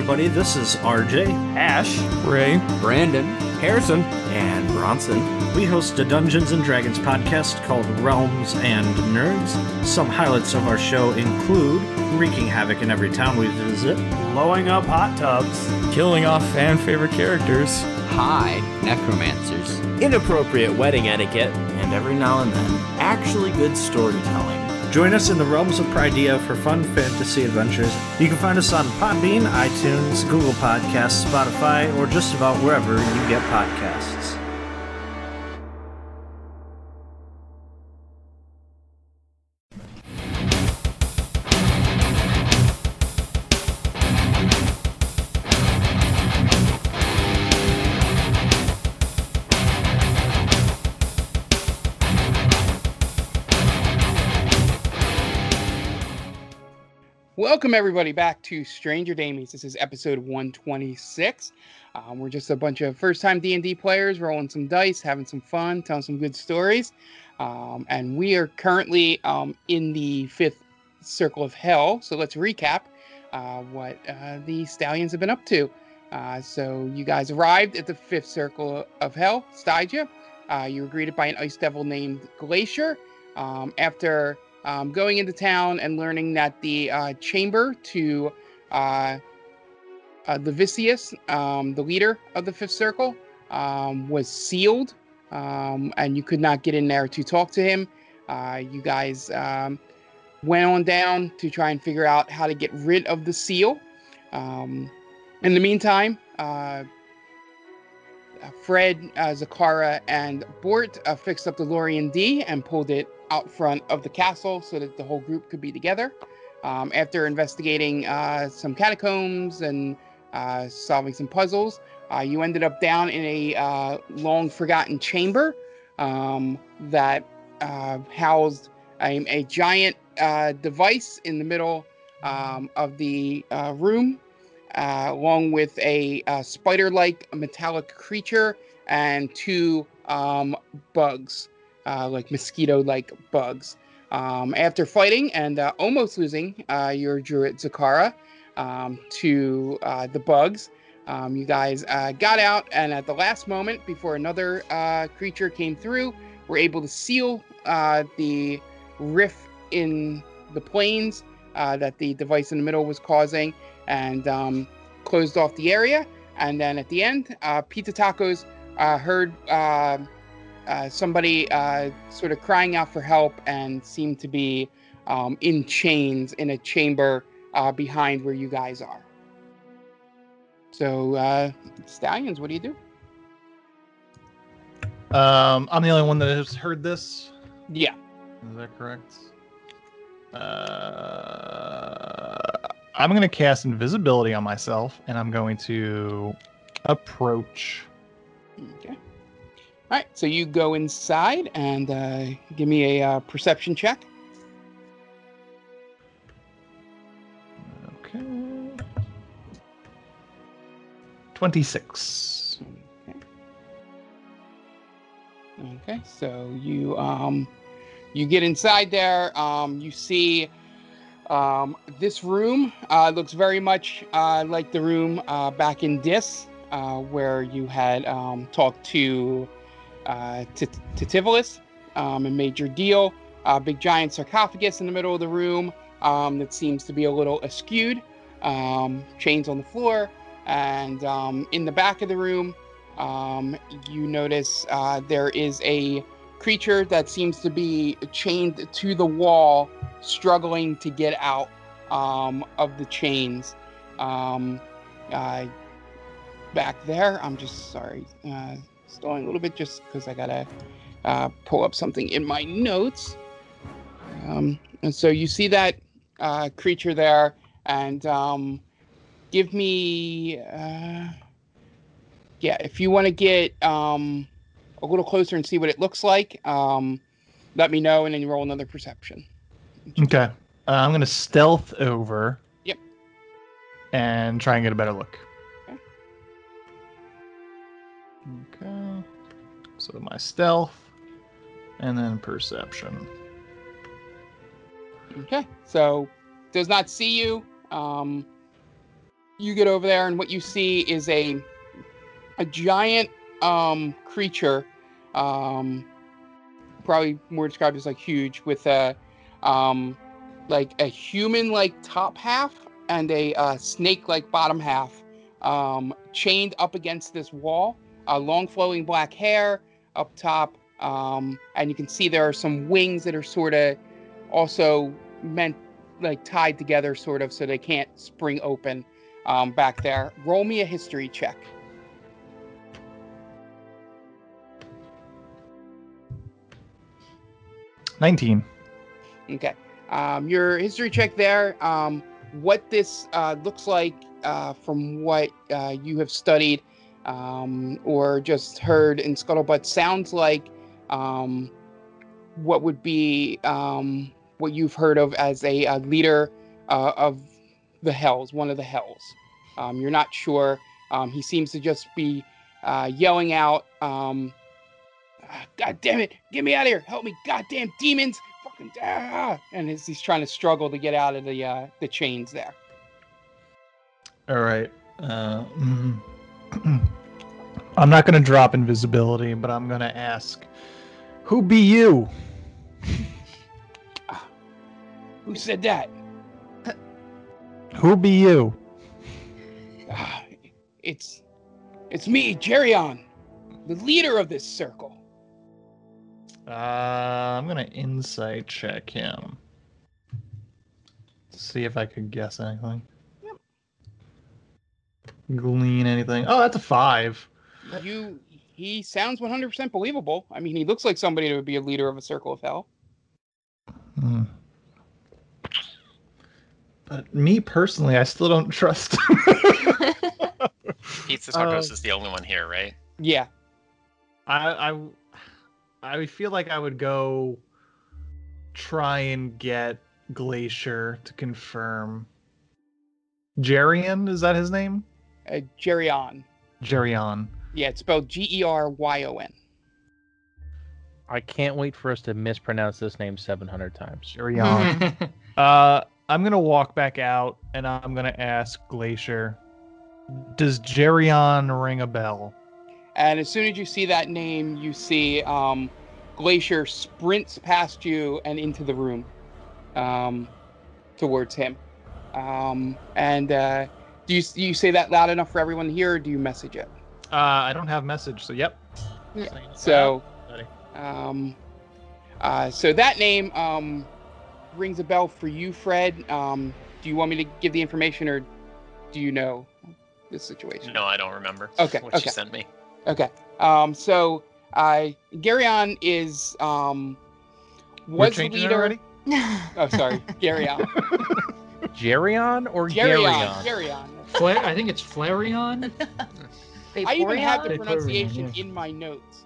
everybody. This is RJ, Ash, Ray, Brandon, Harrison, and Bronson. We host a Dungeons and Dragons podcast called Realms and Nerds. Some highlights of our show include wreaking havoc in every town we visit, blowing up hot tubs, killing off fan favorite characters, high necromancers. inappropriate wedding etiquette, And every now and then, actually good storytelling. Join us in the realms of Pridea for fun fantasy adventures. You can find us on Podbean, iTunes, Google Podcasts, Spotify, or just about wherever you get podcasts. Welcome everybody back to Stranger Damies. This is episode 126. Um, we're just a bunch of first-time D&D players rolling some dice, having some fun, telling some good stories. Um, and we are currently um, in the fifth circle of hell. So let's recap uh, what uh, the stallions have been up to. Uh, so you guys arrived at the fifth circle of hell, Stygia. Uh, you were greeted by an ice devil named Glacier. Um, after um, going into town and learning that the uh, chamber to uh, uh, the Vicious, um, the leader of the Fifth Circle, um, was sealed, um, and you could not get in there to talk to him. Uh, you guys um, went on down to try and figure out how to get rid of the seal. Um, in the meantime, uh, uh, Fred, Zakara, and Bort fixed up the Lorien D and pulled it out front of the castle so that the whole group could be together. Um, after investigating uh, some catacombs and uh, solving some puzzles, uh, you ended up down in a uh, long forgotten chamber um, that uh, housed a, a giant uh, device in the middle um, of the room, along with a uh, spider like metallic creature and two um, bugs uh, like mosquito-like bugs. Um, after fighting and uh, almost losing uh, your druid Zakara um, to uh, the bugs, um, you guys uh, got out, and at the last moment, before another creature came through, were able to seal the rift in the planes that the device in the middle was causing, and um, closed off the area. And then at the end, Pizza Tacos heard. Uh, somebody uh, sort of crying out for help and seemed to be um, in chains in a chamber uh, behind where you guys are. So, uh, Stallions, what do you do? Um, I'm the only one that has heard this. Yeah. Is that correct? Uh, I'm going to cast invisibility on myself, and I'm going to approach. Okay. All right. So you go inside and uh, give me a uh, perception check. Okay. Twenty-six. Okay. Okay. So you um, you get inside there. Um, you see um, this room uh, looks very much uh, like the room uh, back in Dis, uh, where you had um, talked to uh, um, made your deal. A big giant sarcophagus in the middle of the room um, that seems to be a little askewed. Um, chains on the floor, and um, in the back of the room, um, you notice uh, there is a creature that seems to be chained to the wall, struggling to get out um, of the chains. Uh, back there, I'm just sorry, uh, stalling a little bit just because I gotta uh, pull up something in my notes. Um, and so you see that uh, creature there, and um, give me, uh, yeah, if you want to get um, a little closer and see what it looks like, um, let me know, and then you roll another perception. Okay. Uh, I'm going to stealth over. Yep. And try and get a better look. Okay. Okay. So my stealth, and then perception. Okay, so does not see you. Um, you get over there, and what you see is a a giant um, creature, um, probably more described as like huge, with a um, like a human-like top half and a uh, snake-like bottom half, um, chained up against this wall. Uh, long flowing black hair up top, um, and you can see there are some wings that are sort of also meant like tied together, sort of, so they can't spring open um, back there. Roll me a history check. Nineteen. Okay. Um, your history check there. Um, what this uh, looks like uh, from what uh, you have studied um, or just heard in Scuttlebutt sounds like um, what would be um, what you've heard of as a, a leader uh, of the Hells, one of the Hells. Um, you're not sure. Um, he seems to just be uh, yelling out, um, "Ah, "God damn it! Get me out of here! Help me! Goddamn demons! Fucking ah!" And he's, trying to struggle to get out of the uh, the chains there. All right. Uh, mm. I'm not going to drop invisibility, but I'm going to ask, who be you? Who said that? Who be you? Ah, it's it's me, Geryon, the leader of this circle. Uh, I'm going to insight check him. See if I could guess anything. Glean anything. Oh, that's a five. You he sounds 100% believable. I mean, he looks like somebody that would be a leader of a circle of hell. Hmm. But me personally, I still don't trust. Pizza Tacos Um, is the only one here, right? Yeah. I, I I feel like I would go try and get Glacier to confirm. Geryon, is that his name? Uh, Geryon. Geryon. Yeah, it's spelled G E R Y O N. I can't wait for us to mispronounce this name 700 times. Geryon. uh, I'm gonna walk back out and I'm gonna ask Glacier. Does Geryon ring a bell? And as soon as you see that name, you see um, Glacier sprints past you and into the room um, towards him. Um, and uh, do you do you say that loud enough for everyone to hear, or do you message it? Uh, I don't have message, so yep. Yeah. So, um, uh, so that name um, rings a bell for you, Fred. Um, do you want me to give the information, or do you know this situation? No, I don't remember. Okay, What okay. she sent me. Okay. Um, so uh, Garyon is um, We're was the changing it leader. already? Oh, sorry, Garyon. Geryon or Garyon. Garyon? Garyon. Fla- I think it's Flareon. I even have the pronunciation Yeah. in my notes.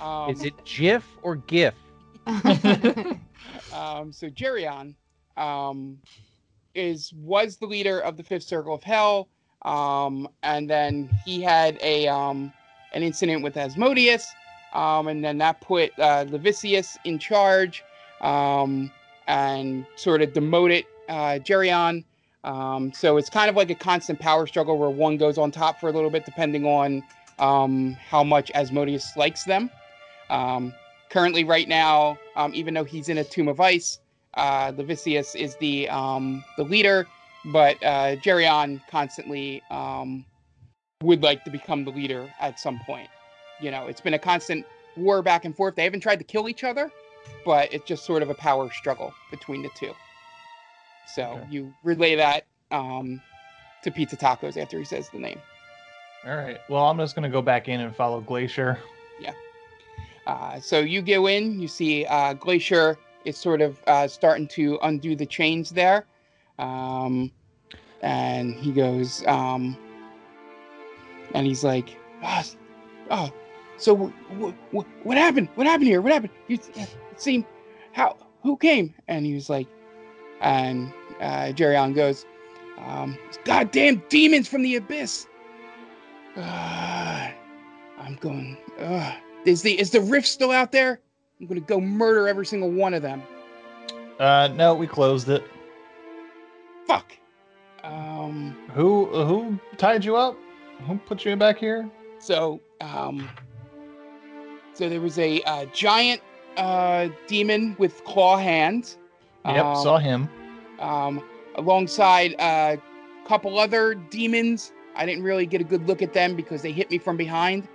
Um, Is it GIF or GIF? um, so Geryon um, is was the leader of the Fifth Circle of Hell, um, and then he had a um, an incident with Asmodeus, um, and then that put uh, Levistus in charge, um, and sort of demoted uh, Geryon. Um, so it's kind of like a constant power struggle where one goes on top for a little bit, depending on um, how much Asmodeus likes them. Um, currently, right now, um, even though he's in a tomb of ice, uh, Levistus is the um, the leader, but uh, Geryon constantly um, would like to become the leader at some point. You know, it's been a constant war back and forth. They haven't tried to kill each other, but it's just sort of a power struggle between the two. So Okay. you relay that um, to Pizza Tacos after he says the name. All right. Well, I'm just gonna go back in and follow Glacier. Yeah. Uh, so you go in, you see uh, Glacier is sort of uh, starting to undo the chains there. Um, and he goes, um, and he's like, oh, oh so w- w- w- what happened? What happened here? What happened? You it seemed, how, who came? And he was like, and uh, Geryon goes, um, goddamn demons from the abyss. Ah, I'm going, ugh. Is the is the rift still out there? I'm gonna go murder every single one of them. Uh, no, we closed it. Fuck. Um, Who who tied you up? Who put you back here? so, um, so there was a uh, giant uh, demon with claw hands. Yep, um, saw him. um, alongside a couple other demons. I didn't really get a good look at them because they hit me from behind.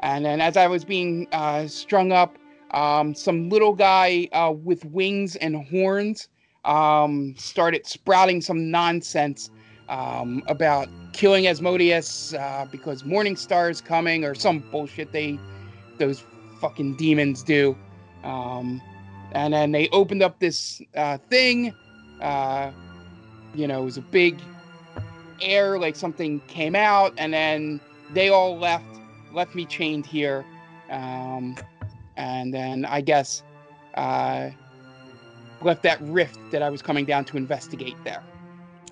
And then as I was being uh, strung up, um, some little guy uh, with wings and horns um, started sprouting some nonsense um, about killing Asmodeus uh, because Morningstar is coming or some bullshit they those fucking demons do. Um, and then they opened up this uh, thing. Uh, you know, it was a big air, like something came out, and then they all left, left me chained here. Um, and then I guess uh, left that rift that I was coming down to investigate there.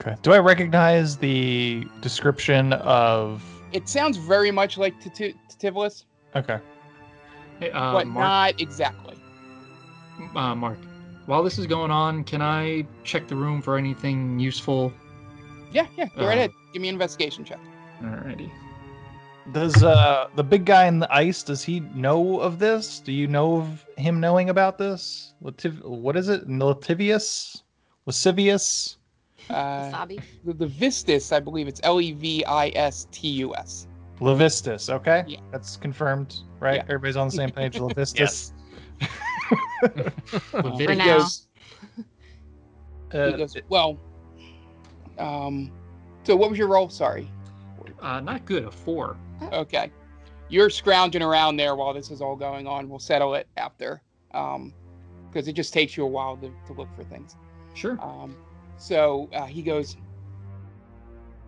Okay. Do I recognize the description of? It sounds very much like Tati- Tativolis, Okay. Hey, uh, but Mark, not exactly. Uh, Mark, while this is going on, can I check the room for anything useful? Yeah, yeah, go right Uh, ahead. Give me an investigation check. Alrighty. Does uh the big guy in the ice? Does he know of this? Do you know of him knowing about this? Lativ- what is it? Lativius? Lascivious? Uh, the, the Vistus, I believe it's L E V I S T U S. Levistus. Okay. Yeah. That's confirmed, right? Yeah. Everybody's on the same page. Levistus. For He now. goes, Uh, he goes, well, um, so what was your role? Sorry. Uh, not good. A four. Okay. You're scrounging around there while this is all going on. We'll settle it after. Um, because it just takes you a while to, to look for things. Sure. Um, so uh, he goes,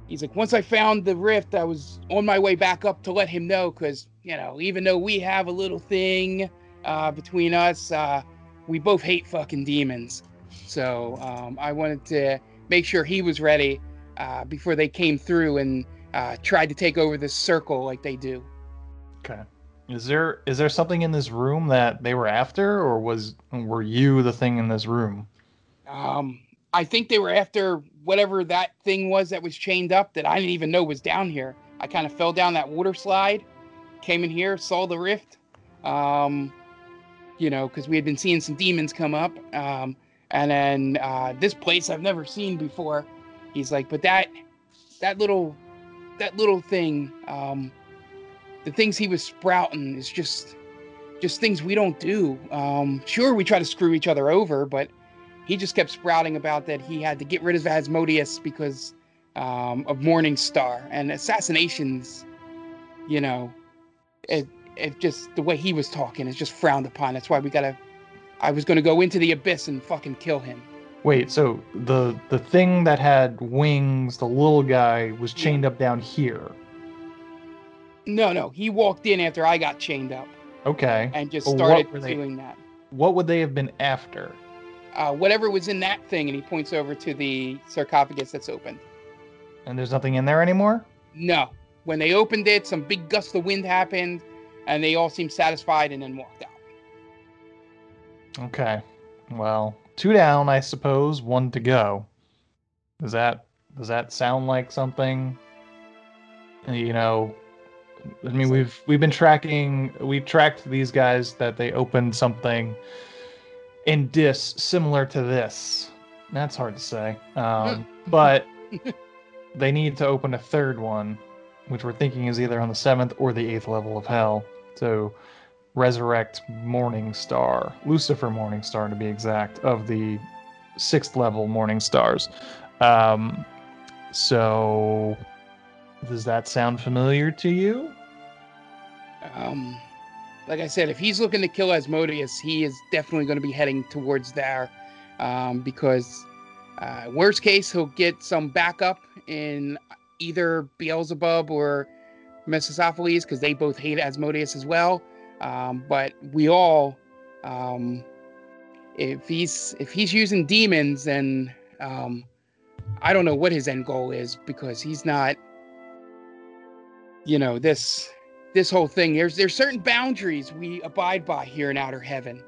he's like, once I found the rift, I was on my way back up to let him know because, you know, even though we have a little thing uh, between us, uh, we both hate fucking demons. So um, I wanted to make sure he was ready uh, before they came through and uh, tried to take over this circle like they do. Okay. Is there is there something in this room that they were after, or was were you the thing in this room? Um, I think they were after whatever that thing was that was chained up that I didn't even know was down here. I kind of fell down that water slide, came in here, saw the rift. Um, you know, because we had been seeing some demons come up. Um, and then uh, this place I've never seen before. He's like, but that that little that little thing, um, the things he was sprouting is just just things we don't do. Um, sure, we try to screw each other over, but he just kept sprouting about that he had to get rid of Asmodeus because um, of Morning Star and assassinations. You know, it it just the way he was talking is just frowned upon. That's why we gotta. I was gonna go into the abyss and fucking kill him. Wait, so the the thing that had wings, the little guy, was chained up down here. No, no, he walked in after I got chained up Okay. and just started they- doing that. What would they have been after? Uh, whatever was in that thing, and he points over to the sarcophagus that's open. And there's nothing in there anymore? No, when they opened it, some big gust of wind happened, and they all seemed satisfied and then walked out. Okay. Well, two down, I suppose, one to go. Does that does that sound like something? You know, I mean, we've we've been tracking. We tracked these guys that they opened something in Dis similar to this. That's hard to say, um, but they need to open a third one, which we're thinking is either on the seventh or the eighth level of hell. So resurrect Morning Star, Lucifer Morning Star to be exact, of the sixth level Morning Stars. Um, so, does that sound familiar to you? Um, like I said, if he's looking to kill Asmodeus, he is definitely going to be heading towards there, um, because uh, worst case he'll get some backup in either Beelzebub or Mephistopheles because they both hate Asmodeus as well. Um, but we all, um, if he's if he's using demons, then um, I don't know what his end goal is because he's not. You know this this whole thing. There's there's certain boundaries we abide by here in outer heaven.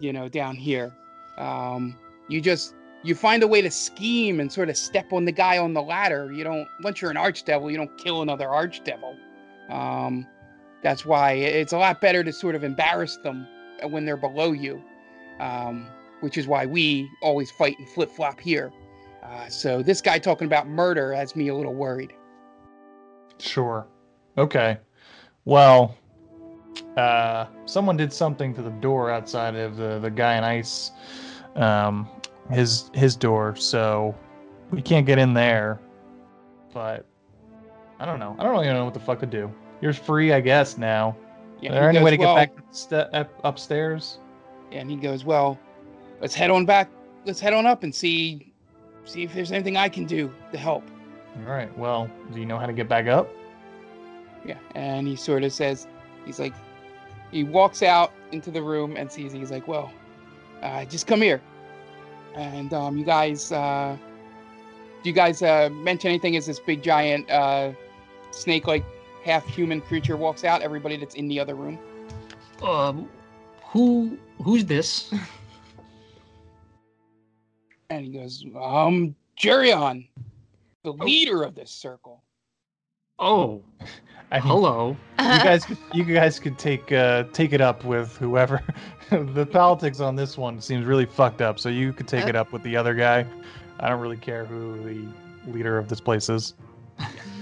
You know, down here. Um, you just you find a way to scheme and sort of step on the guy on the ladder. You don't once you're an archdevil, you don't kill another archdevil. Um, that's why it's a lot better to sort of embarrass them when they're below you, um, which is why we always fight and flip flop here. Uh, so this guy talking about murder has me a little worried. Sure. Okay. Well, uh, someone did something to the door outside of the the guy in ice, um, his his door. So we can't get in there. But I don't know. I don't really know what the fuck to do. You're free, I guess. Now, Yeah, is he there any goes, way to get "Well," back up- upstairs? And he goes, "Well, let's head on back. Let's head on up and see see if there's anything I can do to help." All right. Well, do you know how to get back up? Yeah, and he sort of says, he's like, he walks out into the room and sees. He's like, "Well, uh, just come here." And um, you guys, uh, do you guys uh, mention anything as this big giant uh, snake-like half-human creature walks out? Everybody that's in the other room. Um, who who's this? And he goes, um, Geryon, the leader of this circle. Oh, I mean, hello. you guys you guys could take uh take it up with whoever the politics on this one seems really fucked up so you could take it up with the other guy i don't really care who the leader of this place is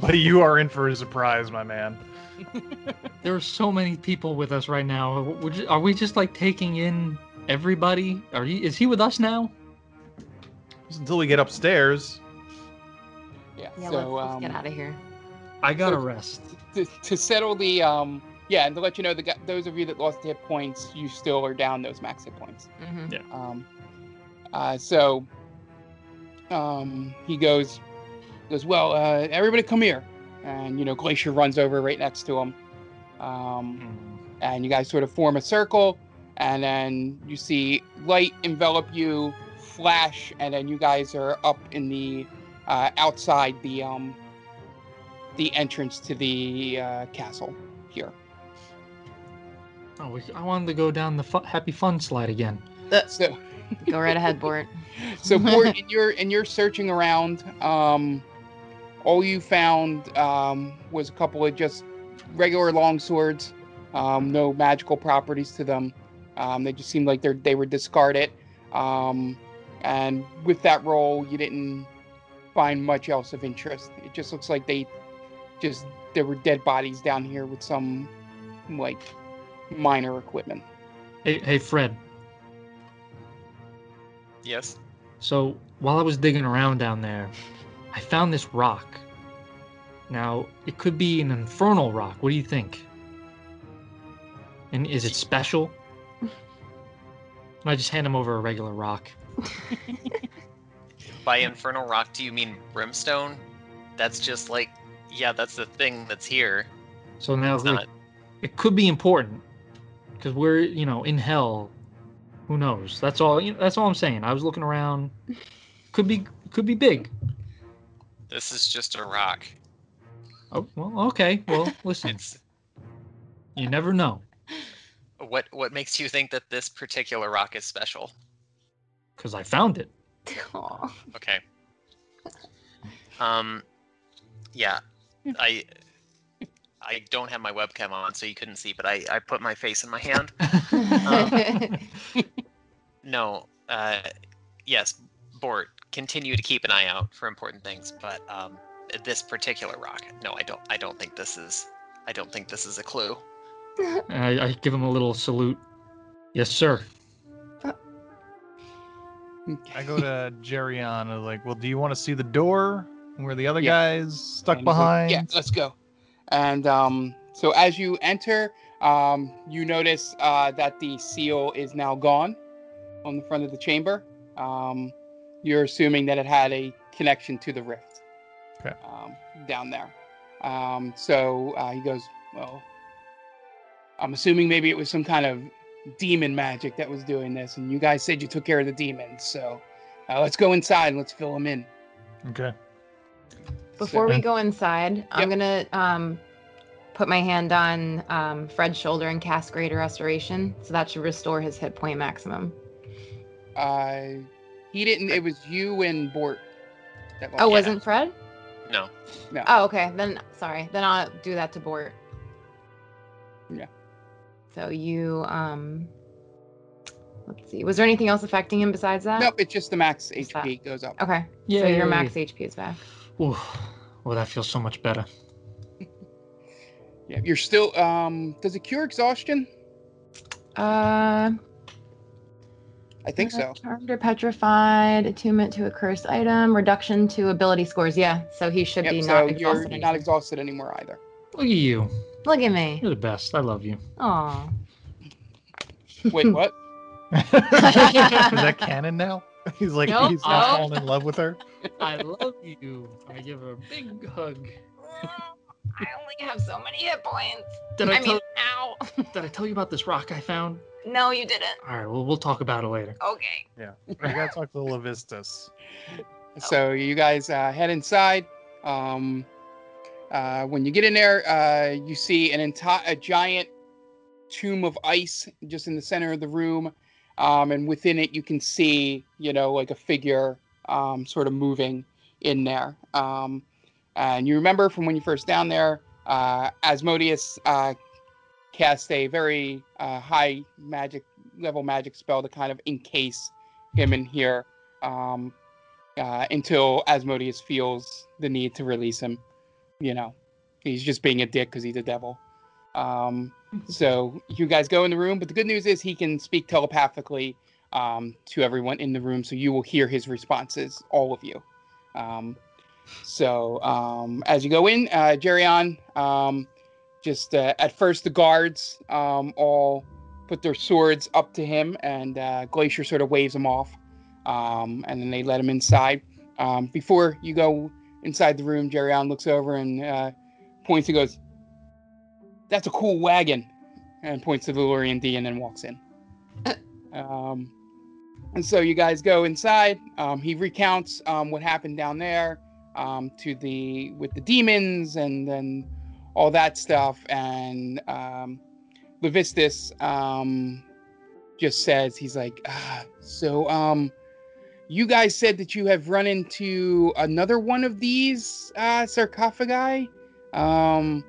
but you are in for a surprise my man There are so many people with us right now. Are we just like taking in everybody? Are you? Is he with us now? Just until we get upstairs Yeah. Yeah, so let's, let's um, get out of here. I got So- to rest. to, to settle the um, yeah, and to let you know, the those of you that lost hit points, you still are down those max hit points. hmm Um, uh, so um, he goes, goes, well, uh, everybody come here, and you know, Glacier runs over right next to him, um, and you guys sort of form a circle, and then you see light envelop you, flash, and then you guys are up in the uh, outside the um, the entrance to the uh, castle here. Oh, I wanted to go down the fu- happy fun slide again. So. Go right ahead, Bort. So Bort, in your in your searching around, um, all you found um, was a couple of just regular long swords, um, no magical properties to them. Um, they just seemed like they they were discarded. Um, and with that roll, you didn't find much else of interest. It just looks like they just there were dead bodies down here with some like minor equipment. Hey, hey, Fred. Yes. So while I was digging around down there, I found this rock. Now it could be an infernal rock. What do you think? And is it special? I just hand him over a regular rock. By infernal rock, do you mean brimstone? That's just like, yeah, that's the thing that's here. So now It's like, not. it could be important because we're you know in hell. Who knows? That's all. You know, that's all I'm saying. I was looking around. Could be could be big. This is just a rock. Oh well, okay. Well, listen, It's you never know what what makes you think that this particular rock is special? because I found it. Aw. Okay. Um, yeah, I I don't have my webcam on, so you couldn't see, but I I put my face in my hand. No, uh, yes, Bort, continue to keep an eye out for important things, but um, this particular rock, no, I don't. I don't think this is. I don't think this is a clue. I, I give him a little salute. Yes, sir. i go to Jerry on and like well do you want to see the door where the other Yeah. guys stuck And he's like, behind yeah, let's go. And um, so as you enter, um, you notice uh, that the seal is now gone on the front of the chamber. Um, you're assuming that it had a connection to the rift Okay. um, down there. Um, so uh, he goes, Well, I'm assuming maybe it was some kind of demon magic that was doing this. And you guys said you took care of the demons. So uh, let's go inside and let's fill them in. okay Before we go inside, I'm gonna um, put my hand on um, Fred's shoulder and cast Greater Restoration, so that should restore his hit point maximum. Uh, He didn't. It was you and Bort. That Oh, lost. wasn't Fred? No. No. Oh, okay. Then sorry. Then I'll do that to Bort. Yeah. So you um let's see. Was there anything else affecting him besides that? Nope. It's just the max Just that. HP goes up. Okay. Yeah. So your max HP is back. Ooh, well, that feels so much better. Yeah. You're still. Um. Does it cure exhaustion? Uh I think so. Charmed or petrified, attunement to a cursed item, reduction to ability scores. Yeah, so he should Yep, be so not exhausted. you're not anymore. exhausted anymore either. Look at you. Look at me. You're the best. I love you. Aw. Wait, what? Is that canon now? He's like Nope. he's not Nope. falling in love with her. I love you. I give her a big hug. I only have so many hit points. Did I, I tell, mean, ow. did I tell you about this rock I found? No, you didn't. All right, well, we'll talk about it later. Okay. Yeah. We gotta talk to the Levistus. So you guys uh, head inside. Um, uh, when you get in there, uh, you see an entire a giant tomb of ice just in the center of the room, um, and within it you can see, you know, like a figure um, sort of moving in there. Um, and you remember from when you first down there, uh, Asmodeus uh, cast a very uh, high magic level magic spell to kind of encase him in here. Um, uh, until Asmodeus feels the need to release him. You know, he's just being a dick because he's a devil. Um, so you guys go in the room, but the good news is he can speak telepathically um, to everyone in the room, so you will hear his responses, all of you. Um, so um, as you go in, uh, Geryon, um, just uh, at first the guards um, all put their swords up to him, and uh, Glacier sort of waves them off um, and then they let him inside. Um, before you go inside the room, Jerry looks over and uh, points and goes, "That's a cool wagon," and points to the Lorian D and then walks in. um, and so you guys go inside. Um, he recounts um, what happened down there um, to the with the demons and then all that stuff. And um, Levistus um, just says he's like, ah, so um, you guys said that you have run into another one of these uh, sarcophagi. Um,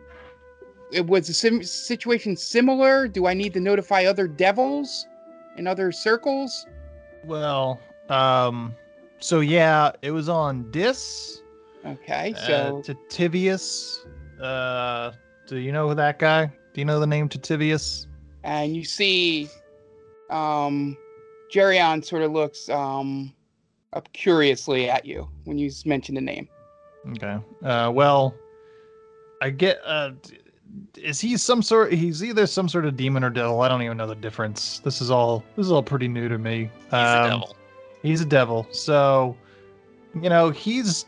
it was a sim- situation similar. Do I need to notify other devils in other circles? Well, um, so yeah, it was on Dis. Okay, Uh, so Titivius. Uh, do you know that guy? Do you know the name Titivius? and you see, um, Geryon sort of looks um up curiously at you when you mention the name. Okay. Uh, well, I get. Uh, is he some sort? He's either some sort of demon or devil. I don't even know the difference. This is all. This is all pretty new to me. He's a devil. He's a devil. So, you know, he's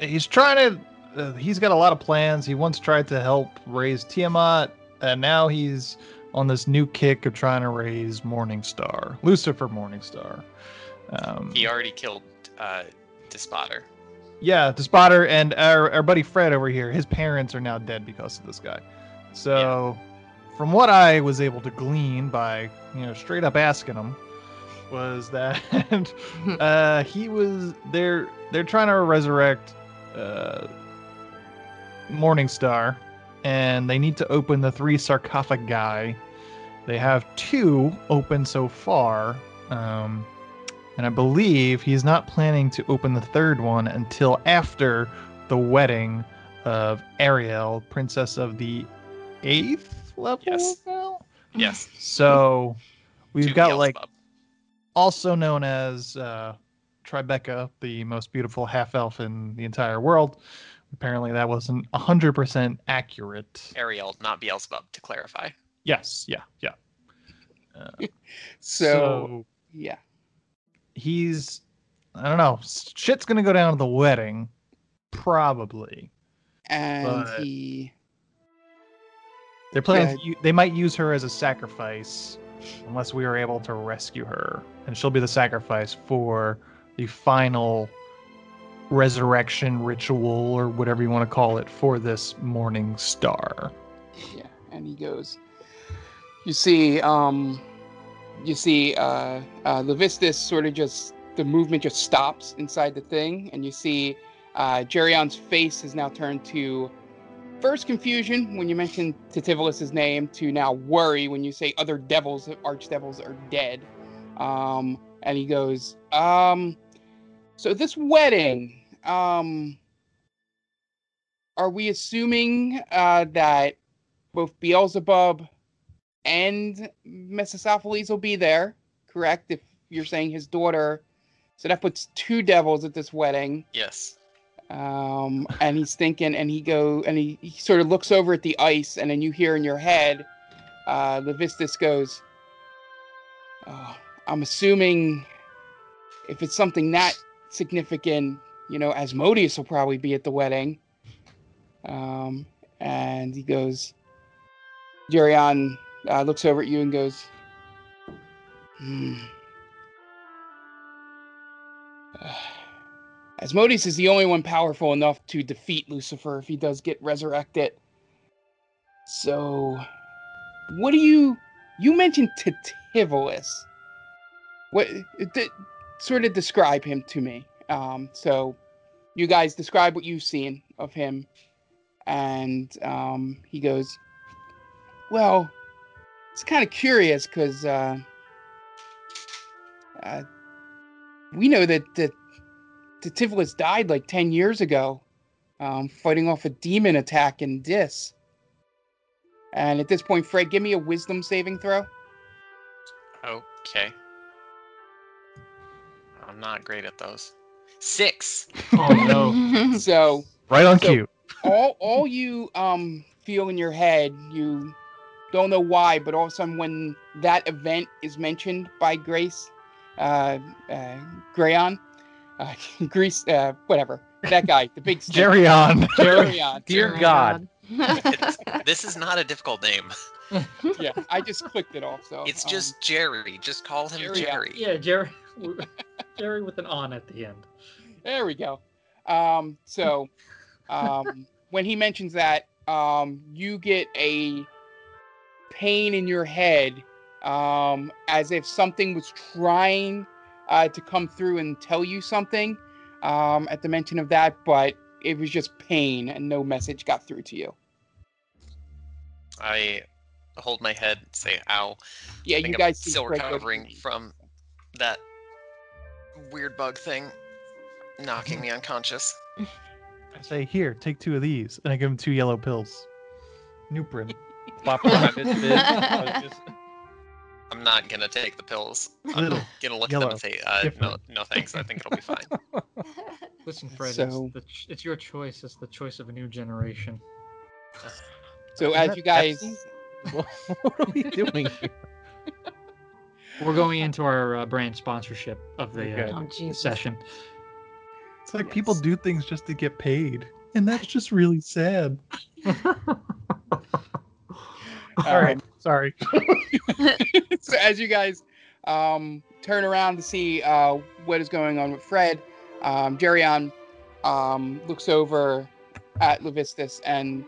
he's trying to. Uh, he's got a lot of plans. He once tried to help raise Tiamat, and now he's on this new kick of trying to raise Morningstar, Lucifer Morningstar. Um, He already killed uh, Dispater. yeah, the spotter and our, our buddy Fred over here, his parents are now dead because of this guy. So, from what I was able to glean by, you know, straight up asking him, was that uh, he was they're they're trying to resurrect uh, Morningstar, and they need to open the three sarcophagi. They have two open so far. Um, and I believe he's not planning to open the third one until after the wedding of Ariel, princess of the eighth level. Yes. now? Yes. So we've to got like also known as uh, Tribeca, the most beautiful half elf in the entire world. Apparently, that wasn't 100% accurate. Ariel, not Beelzebub, to clarify. Yes, yeah, yeah. Uh, So, yeah, he's I don't know. Shit's gonna go down at the wedding, probably. and But- he They're planning. Yeah. To, they might use her as a sacrifice, unless we are able to rescue her, and she'll be the sacrifice for the final resurrection ritual or whatever you want to call it for this morning star. yeah, and he goes. You see, um, you see, uh, uh, Levistus sort of just the movement just stops inside the thing, and you see uh, Geryon's face has now turned to first confusion when you mention Titivilus's name to now worry when you say other devils, archdevils are dead. Um, and he goes, um, so this wedding, um, are we assuming uh, that both Beelzebub and Mephistopheles will be there? Correct. If you're saying his daughter, so that puts two devils at this wedding. Yes. Um, and he's thinking, and he go, and he, he sort of looks over at the ice, and then you hear in your head, uh, Levistus goes, oh, "I'm assuming if it's something that significant, you know, Asmodeus will probably be at the wedding." Um, and he goes, Geryon uh, looks over at you and goes, hmm. Asmodeus is the only one powerful enough to defeat Lucifer if he does get resurrected. So, what do you you mentioned Titivilus? What d- sort of describe him to me? Um, so, you guys describe what you've seen of him, and um, he goes, "Well, it's kind of curious because uh, uh, we know that that Titivilus died like 10 years ago, um, fighting off a demon attack in Dis. And at this point, Fred, give me a wisdom saving throw. Okay. I'm not great at those. Six. Oh no. So Right on So- cue. all all you um feel in your head, you don't know why, but all of a sudden when that event is mentioned by Grace, uh, uh Grayon, uh, Grease, uh, whatever, that guy, the big stick, Jerry on. Grayon. Dear God. It's- this is not a difficult name. yeah, I just clicked it off. So It's um, just Jerry. Just call him Jerry, yeah. Jerry. yeah, Jerry. Jerry with an on at the end. There we go. Um, so um, when he mentions that, um, you get a pain in your head um, as if something was trying uh, to come through and tell you something um, at the mention of that, but it was just pain and no message got through to you. I hold my head, say "ow." Yeah, you guys I'm still recovering from that weird bug thing knocking me unconscious. I say, here, take two of these. And I give him two yellow pills. Nuprin. Flop around his fist. I was just- I'm not gonna take the pills. I'm Little. gonna look at yellow, them and say, uh, no, different. no thanks. I think it'll be fine. Listen, Fred, So- it's, the, ch- it's your choice. It's the choice of a new generation. So Is as that you guys, Pepsi? what are we doing here? We're going into our uh, brand sponsorship of the, uh, Oh, the session. It's like people do things just to get paid. And that's just really sad. All right. Sorry. so as you guys um, turn around to see uh, what is going on with Fred, um, Geryon um, looks over at Levistus and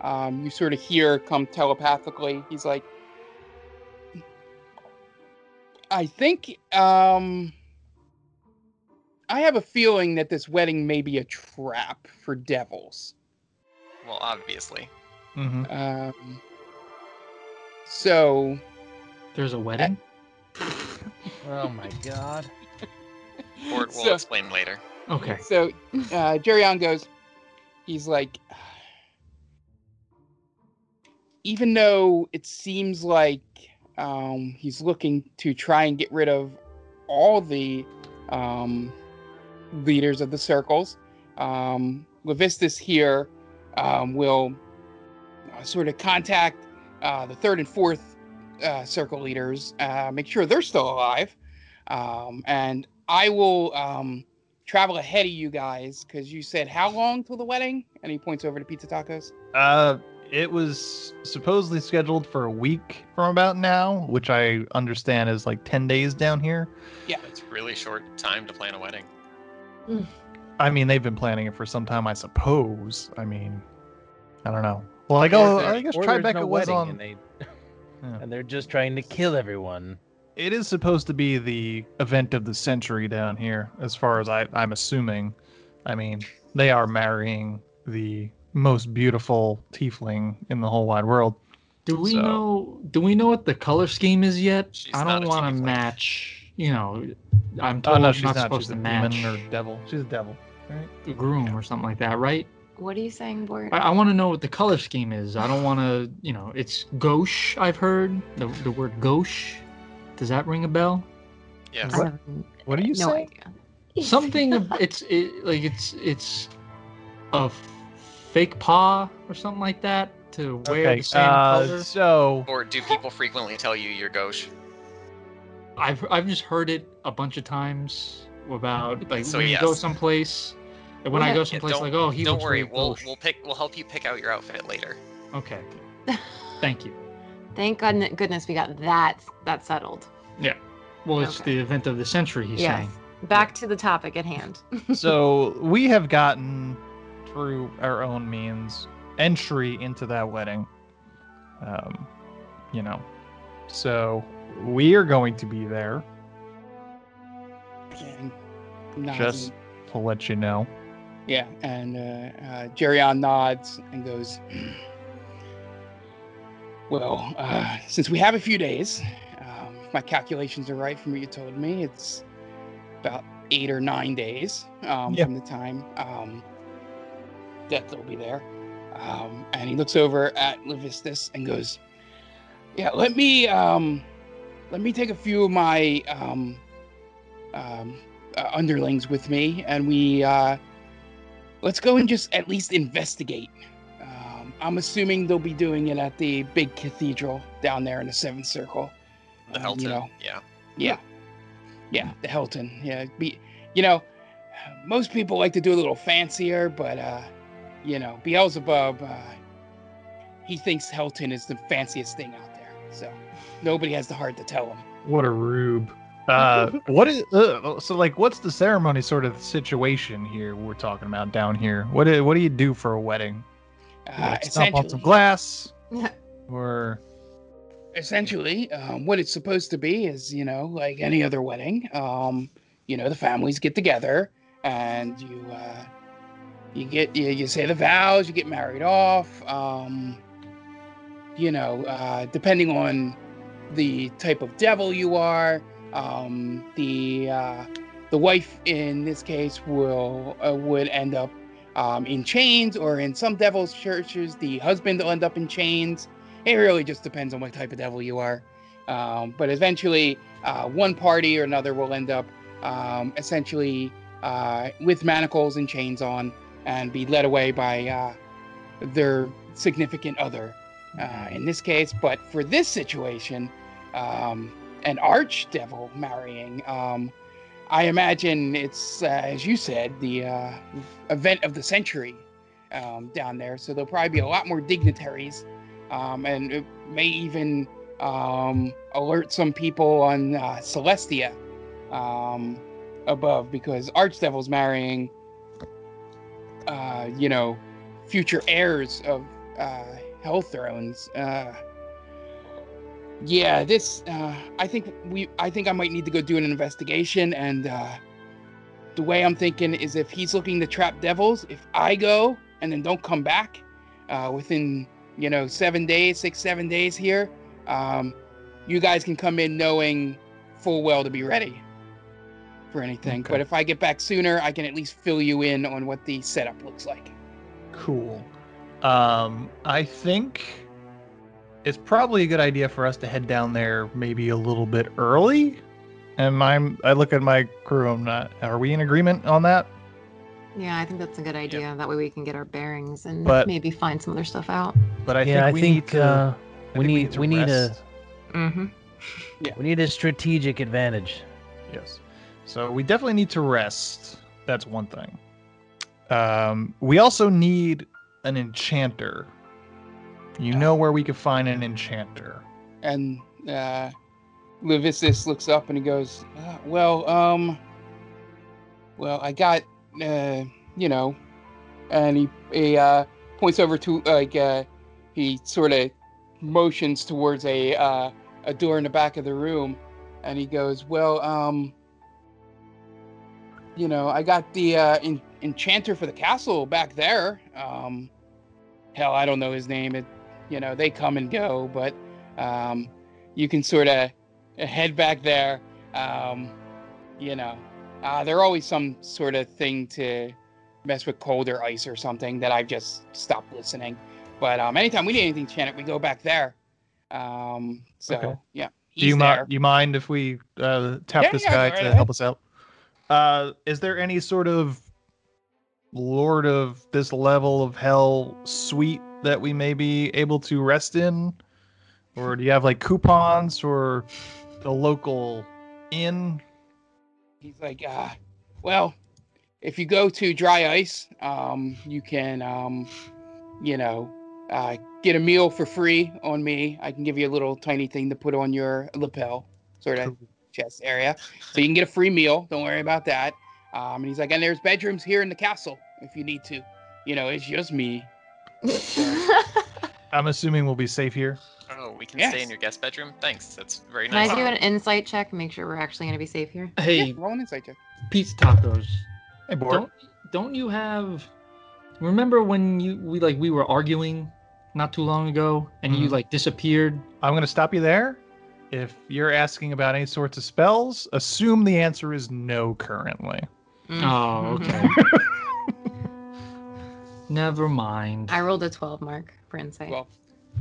um, you sort of hear come telepathically. He's like, I think um, I have a feeling that this wedding may be a trap for devils. Well, obviously. hmm Um, so There's a wedding. Oh my God. Or we'll So- explain later. Okay. So uh, Geryon goes, he's like, even though it seems like um, he's looking to try and get rid of all the um, leaders of the circles, um, Levistus here um, will uh, sort of contact uh, the third and fourth uh, circle leaders, uh, make sure they're still alive, um, and I will um, travel ahead of you guys because you said how long till the wedding? And he points over to Pizza Tacos. It was supposedly scheduled for a week from about now, which I understand is like 10 days down here. Yeah, it's really short time to plan a wedding. I mean, they've been planning it for some time, I suppose. I mean, I don't know. Well, I Or go. I guess or there's Tribeca no was wedding on. And, they, Yeah. and they're just trying to kill everyone. it is supposed to be the event of the century down here, as far as I, I'm assuming. I mean, they are marrying the most beautiful tiefling in the whole wide world. Do we So- know? Do we know what the color scheme is yet? She's I don't want to match. You know, I'm Oh told no, I'm she's not, not. supposed She's to a match demon or devil. She's a devil. Right? a groom or something like that, right? What are you saying, Bort? I, I want to know what the color scheme is. I don't want to. You know, it's gauche. I've heard the the word gauche. Does that ring a bell? Yes. I have What are you no saying? idea. Something. of- it's it, like it's it's a fake paw or something like that to wear Okay. the same Uh, color. so Or do people frequently tell you you're gauche? I've I've just heard it a bunch of times about like So when you go someplace. and When I go someplace don't- like, oh, he Don't looks worry, really we'll gauche. we'll pick we'll help you pick out your outfit later. Okay. Thank you. Thank goodness, goodness we got that that settled. Yeah, well, it's Okay. the event of the century. He's yes. saying. Back to the topic at hand. so we have gotten through our own means entry into that wedding. Um, you know, so we are going to be there. And nods Just to let you know. yeah, and uh, uh, nods and goes, "Well, uh, since we have a few days, um, if my calculations are right from what you told me, it's about eight or nine days um, Yeah. from the time um, that they'll be there." Um, and he looks over at Levistus and goes, "Yeah, let me um, let me take a few of my um, um, uh, underlings with me, and we uh, let's go and just at least investigate. Um, I'm assuming they'll be doing it at the big cathedral down there in the Seventh Circle. The Um, Helton. you know, Yeah. yeah, yeah, the Hilton. Yeah, be, you know, most people like to do a little fancier, but uh, you know, Beelzebub, uh, he thinks Helton is the fanciest thing out there. So nobody has the heart to tell him. What a rube. Uh, what is uh, so like? What's the ceremony sort of situation here we're talking about down here? What do, what do you do for a wedding? Uh, Like stomp on some essentially- glass, or essentially um, what it's supposed to be is you know like any other wedding um, you know the families get together and you uh, you get you, you say the vows you get married off um, you know uh, depending on the type of devil you are um, the uh, the wife in this case will uh, would end up um, in chains or in some devil's churches the husband will end up in chains it really just depends on what type of devil you are. Um, but eventually, uh, one party or another will end up um, essentially uh, with manacles and chains on and be led away by uh, their significant other uh, in this case. But for this situation, um, an archdevil marrying, um, I imagine it's, uh, as you said, the uh, event of the century um, down there. So there'll probably be a lot more dignitaries um, and it may even um, alert some people on uh, Celestia um, above because Archdevil's marrying, uh, you know, future heirs of uh, Hell Thrones. Uh, yeah, this. Uh, I think we. I think I might need to go do an investigation, and uh, the way I'm thinking is if he's looking to trap devils, if I go and then don't come back uh, within you know, seven days, six, seven days here, um, you guys can come in knowing full well to be ready for anything. Okay. But if I get back sooner, I can at least fill you in on what the setup looks like. Cool. Um, I think it's probably a good idea for us to head down there maybe a little bit early. And I'm I look at my crew. I'm not. Are we in agreement on that? Yeah, I think that's a good idea. That way we can get our bearings and But- maybe find some other stuff out. But I yeah, think I we think need to. uh, I we think need we need a. Mm-hmm. Yeah. We need a strategic advantage. Yes. So we definitely need to rest. That's one thing. Um, we also need an enchanter. You know where we could find an enchanter. And uh, looks up and he goes, uh, "Well, um, well, I got, uh, you know," and he he uh, points over to like uh, he sort of motions towards a uh, a door in the back of the room, and he goes, "Well, um, you know, I got the uh, en- enchanter for the castle back there. Um, hell, I don't know his name. It, you know, they come and go, but um, you can sort of head back there. Um, you know, uh, they're always some sort of thing to mess with cold or ice or something that I've just stopped listening. But um, anytime we need anything enchanted, we go back there. Um, so Okay. yeah, Do you mind? you mind if we uh, tap Yeah, this yeah, guy right to help us out? Uh, is there any sort of lord of this level of hell suite that we may be able to rest in, or do you have like coupons or the local inn? He's like, uh, well, if you go to dry ice, um, you can, um, you know, uh, get a meal for free on me. I can give you a little tiny thing to put on your lapel, sort of chest area. So you can get a free meal. Don't worry about that. Um, and he's like, and there's bedrooms here in the castle if you need to. You know, it's just me. I'm assuming we'll be safe here. Oh, we can stay in your guest bedroom. Thanks. That's very nice. Can I nice. do an insight check and make sure we're actually going to be safe here? Hey, Yeah, roll an insight check. pizza tacos. Hey, Bort. Don't don't you have? Remember when you we like we were arguing not too long ago, and you Mhm. like disappeared? I'm going to stop you there. If you're asking about any sorts of spells, assume the answer is no currently. Mm. Oh, okay. Never mind. I rolled a 12 mark for insight. Well,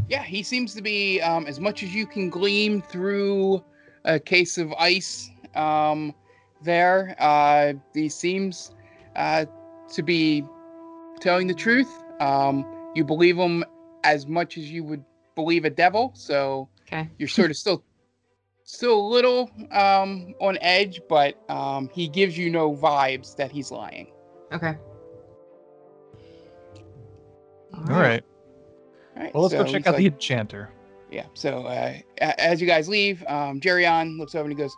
yeah, he seems to be um, as much as you can gleam through a case of ice. Um, there, uh, he seems uh, to be telling the truth. Um, you believe him as much as you would believe a devil, so okay. you're sort of still, still a little um, on edge, but um, he gives you no vibes that he's lying. Okay. All right. All right, Well, let's so go check out like- the enchanter. Yeah. So uh, as you guys leave, um, Geryon looks over and he goes,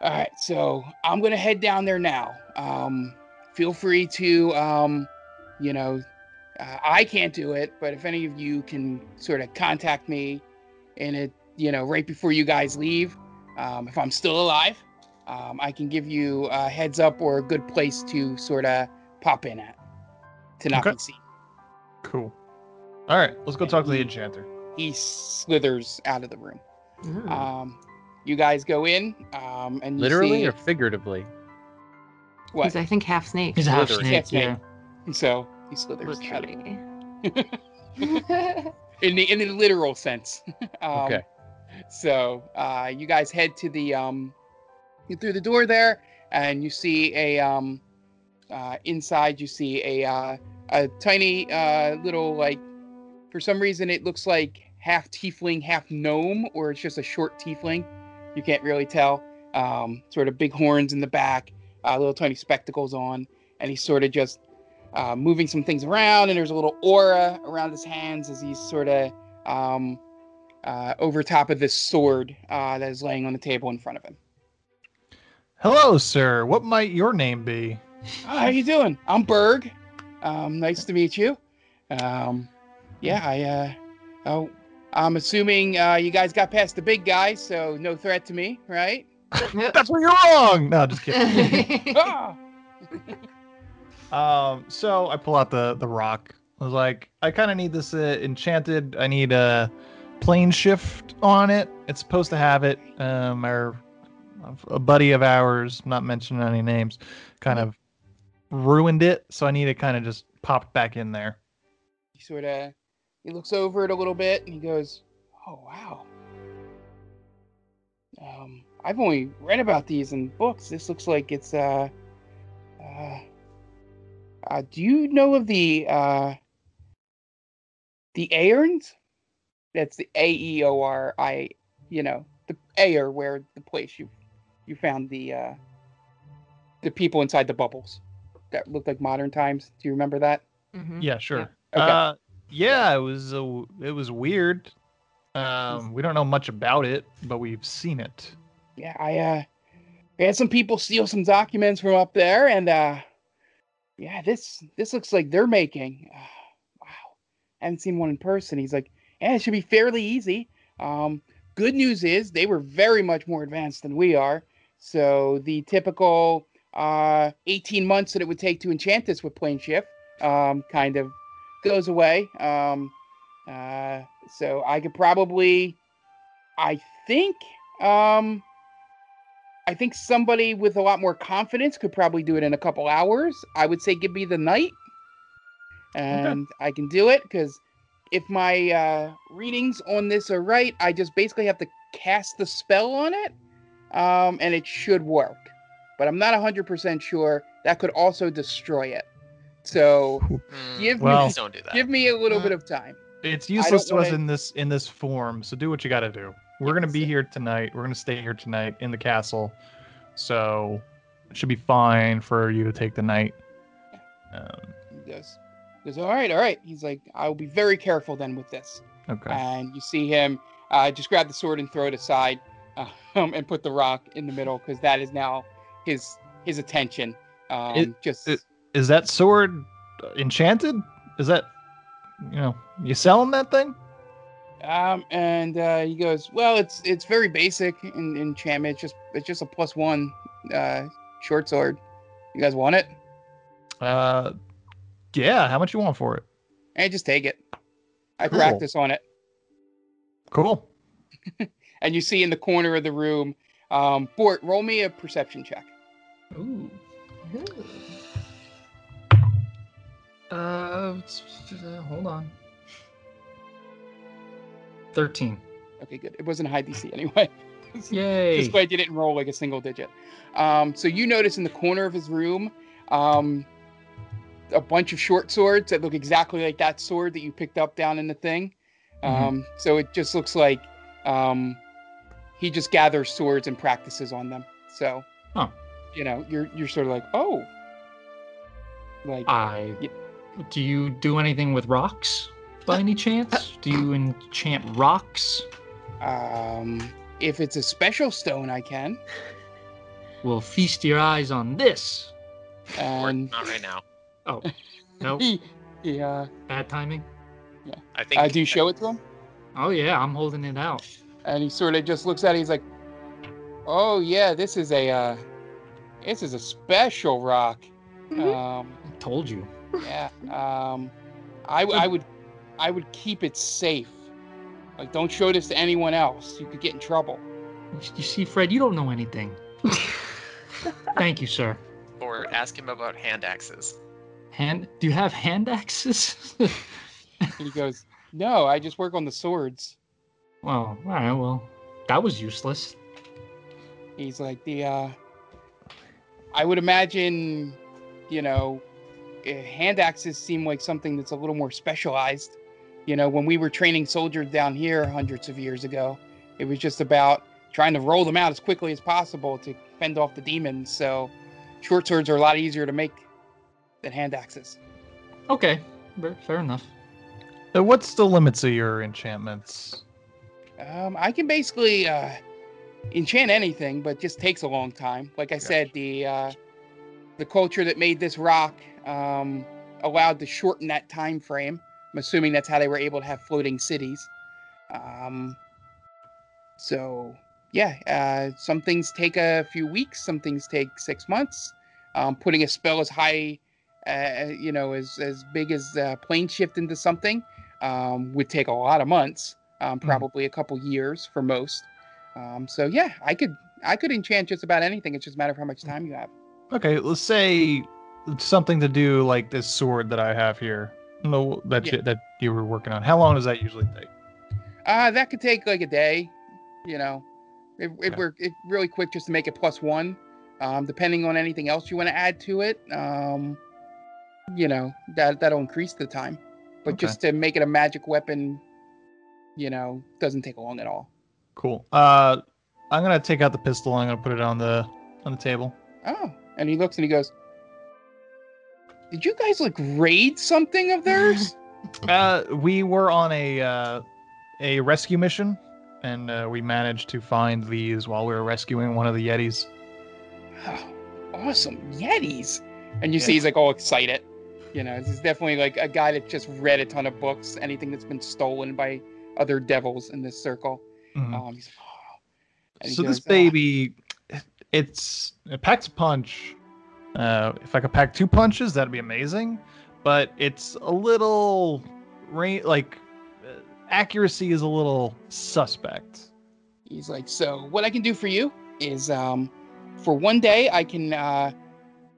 "All right, so I'm gonna head down there now. Um, feel free to, um, you know, uh, I can't do it, but if any of you can sort of contact me, and it, you know, right before you guys leave, um, if I'm still alive, um, I can give you a heads up or a good place to sort of pop in at to not Okay. be seen." Cool. All right, let's go And talk to the he- enchanter. He slithers out of the room. Mm. Um, you guys go in, um, and you Literally see or figuratively? what? He's, I think, half snake. He's a half Slithering. snake. Half snake. Yeah. So he slithers out of Literally. in the in the literal sense. um, Okay. So uh, you guys head to the um, through the door there, and you see a um, uh, inside. You see a uh, a tiny uh, little like for some reason it looks like half tiefling, half gnome, or it's just a short tiefling. You can't really tell. Um, sort of big horns in the back, uh, little tiny spectacles on, and he's sort of just uh, moving some things around, and there's a little aura around his hands as he's sort of um, uh, over top of this sword uh, that is laying on the table in front of him. Hello, sir. What might your name be? Hi, how you doing? I'm Berg. Um, nice to meet you. Um, yeah, I. Uh, oh, I'm assuming uh, you guys got past the big guy, so no threat to me, right? That's where you're wrong. No, just kidding. Ah! um, so I pull out the the rock. I was like, I kind of need this uh, enchanted. I need a plane shift on it. It's supposed to have it. Um, our a buddy of ours, not mentioning any names, kind of ruined it. So I need to kind of just pop back in there. he sort of he looks over it a little bit and he goes, "Oh wow." Um, I've only read about these in books. This looks like it's uh, uh, uh do you know of the uh the Aeorns? That's the A E O R I, you know, the Aer where the place you you found the uh the people inside the bubbles that looked like modern times. Do you remember that? Mhm. Yeah, sure. Okay. Uh, yeah, it was uh, it was weird. Um, we don't know much about it, but we've seen it. yeah, I uh we had some people steal some documents from up there and uh yeah, this this looks like they're making uh, wow. I haven't seen one in person. He's like, yeah, it should be fairly easy. Um good news is they were very much more advanced than we are. So the typical uh, 18 months that it would take to enchant this with plane shift um, kind of goes away. Um, uh, so I could probably, I think, um, I think somebody with a lot more confidence could probably do it in a couple hours. I would say give me the night, and I can do it because if my uh, readings on this are right, I just basically have to cast the spell on it, um, and it should work. But I'm not 100% sure. That could also destroy it. So Mm, give Well- me please don't do that. give me a little bit of time. It's useless to wanna- us in this in this form. So do what you got to do. We're gonna be here tonight. We're gonna stay here tonight in the castle. So it should be fine for you to take the night. Um, He goes, he goes, all right, all right. He's like, I will be very careful then with this. okay. And you see him uh, just grab the sword and throw it aside, um, and put the rock in the middle because that is now his his attention. Um, It- just it- Is that sword enchanted? Is that you know you selling that thing? um, and uh, he goes, well, it's it's very basic in enchantment. It's just it's just a plus one uh, short sword. You guys want it? Uh, yeah. How much you want for it? And just take it. I Cool. practice on it. Cool. And you see in the corner of the room, um, Bort, roll me a perception check. Ooh. Uh, uh, hold on. Thirteen. Okay, good. It wasn't a high DC anyway. Yay! Just glad you didn't roll like a single digit. Um, so you notice in the corner of his room, um, a bunch of short swords that look exactly like that sword that you picked up down in the thing. Mhm. Um, so it just looks like um, he just gathers swords and practices on them. So, Huh. you know, you're you're sort of like, oh, like I. Yeah. Do you do anything with rocks by any chance? Do you enchant rocks? um, if it's a special stone, I can. Well, feast your eyes on this. Or And not right now. Oh, no, he, he uh, bad timing. Yeah. I think. uh, do you show it to him? Oh yeah, I'm holding it out. and he sort of just looks at it. He's like, "Oh yeah, this is a uh, this is a special rock. Um, Told you. yeah. Um, I, I would I would keep it safe. Like, don't show this to anyone else. You could get in trouble. You see, Fred, you don't know anything. Thank you, sir. Or ask him about hand axes. Hand? Do you have hand axes? He goes, "No, I just work on the swords." well, all right. Well, that was useless. He's like the uh, I would imagine, you know, eh, hand axes seem like something that's a little more specialized. You know, when we were training soldiers down here hundreds of years ago, it was just about trying to roll them out as quickly as possible to fend off the demons. So, short swords are a lot easier to make than hand axes. Okay, fair- fair enough. So what's the limits of your enchantments? Um, I can basically uh, enchant anything, but just takes a long time. Like I said, the uh, the culture that made this rock um, allowed to shorten that time frame. I'm assuming that's how they were able to have floating cities. Um, so yeah, uh, some things take a few weeks, some things take six months. Um, putting a spell as high, uh, you know, as as big as uh, plane shift into something um, would take a lot of months, um, probably a couple years for most. Um, so yeah, I could I could enchant just about anything. It's just a matter of how much time you have. Okay, let's say something to do like this sword that I have here. No, that Yeah. you, that you were working on. How long does that usually take? Uh, that could take like a day, you know. It, it Okay. it really quick just to make it plus one. Um, depending on anything else you want to add to it, um, you know that that'll increase the time. But Okay. just to make it a magic weapon, you know, doesn't take long at all. Cool. Uh, I'm gonna take out the pistol. I'm gonna put it on the on the table. Oh, and he looks and he goes, "Did you guys like raid something of theirs?" Uh, we were on a uh, a rescue mission, and uh, we managed to find these while we were rescuing one of the Yetis. oh, awesome Yetis! And you Yeah. see he's like all excited. You know, he's definitely like a guy that just read a ton of books. Anything that's been stolen by other devils in this circle. Mhm. Um, he's, "Oh." So this goes, "Ah." baby, it's it packs a punch. Uh, if I could pack two punches, that'd be amazing. But it's a little, ra- like, uh, accuracy is a little suspect. He's like, so what I can do for you is, um, for one day, I can uh,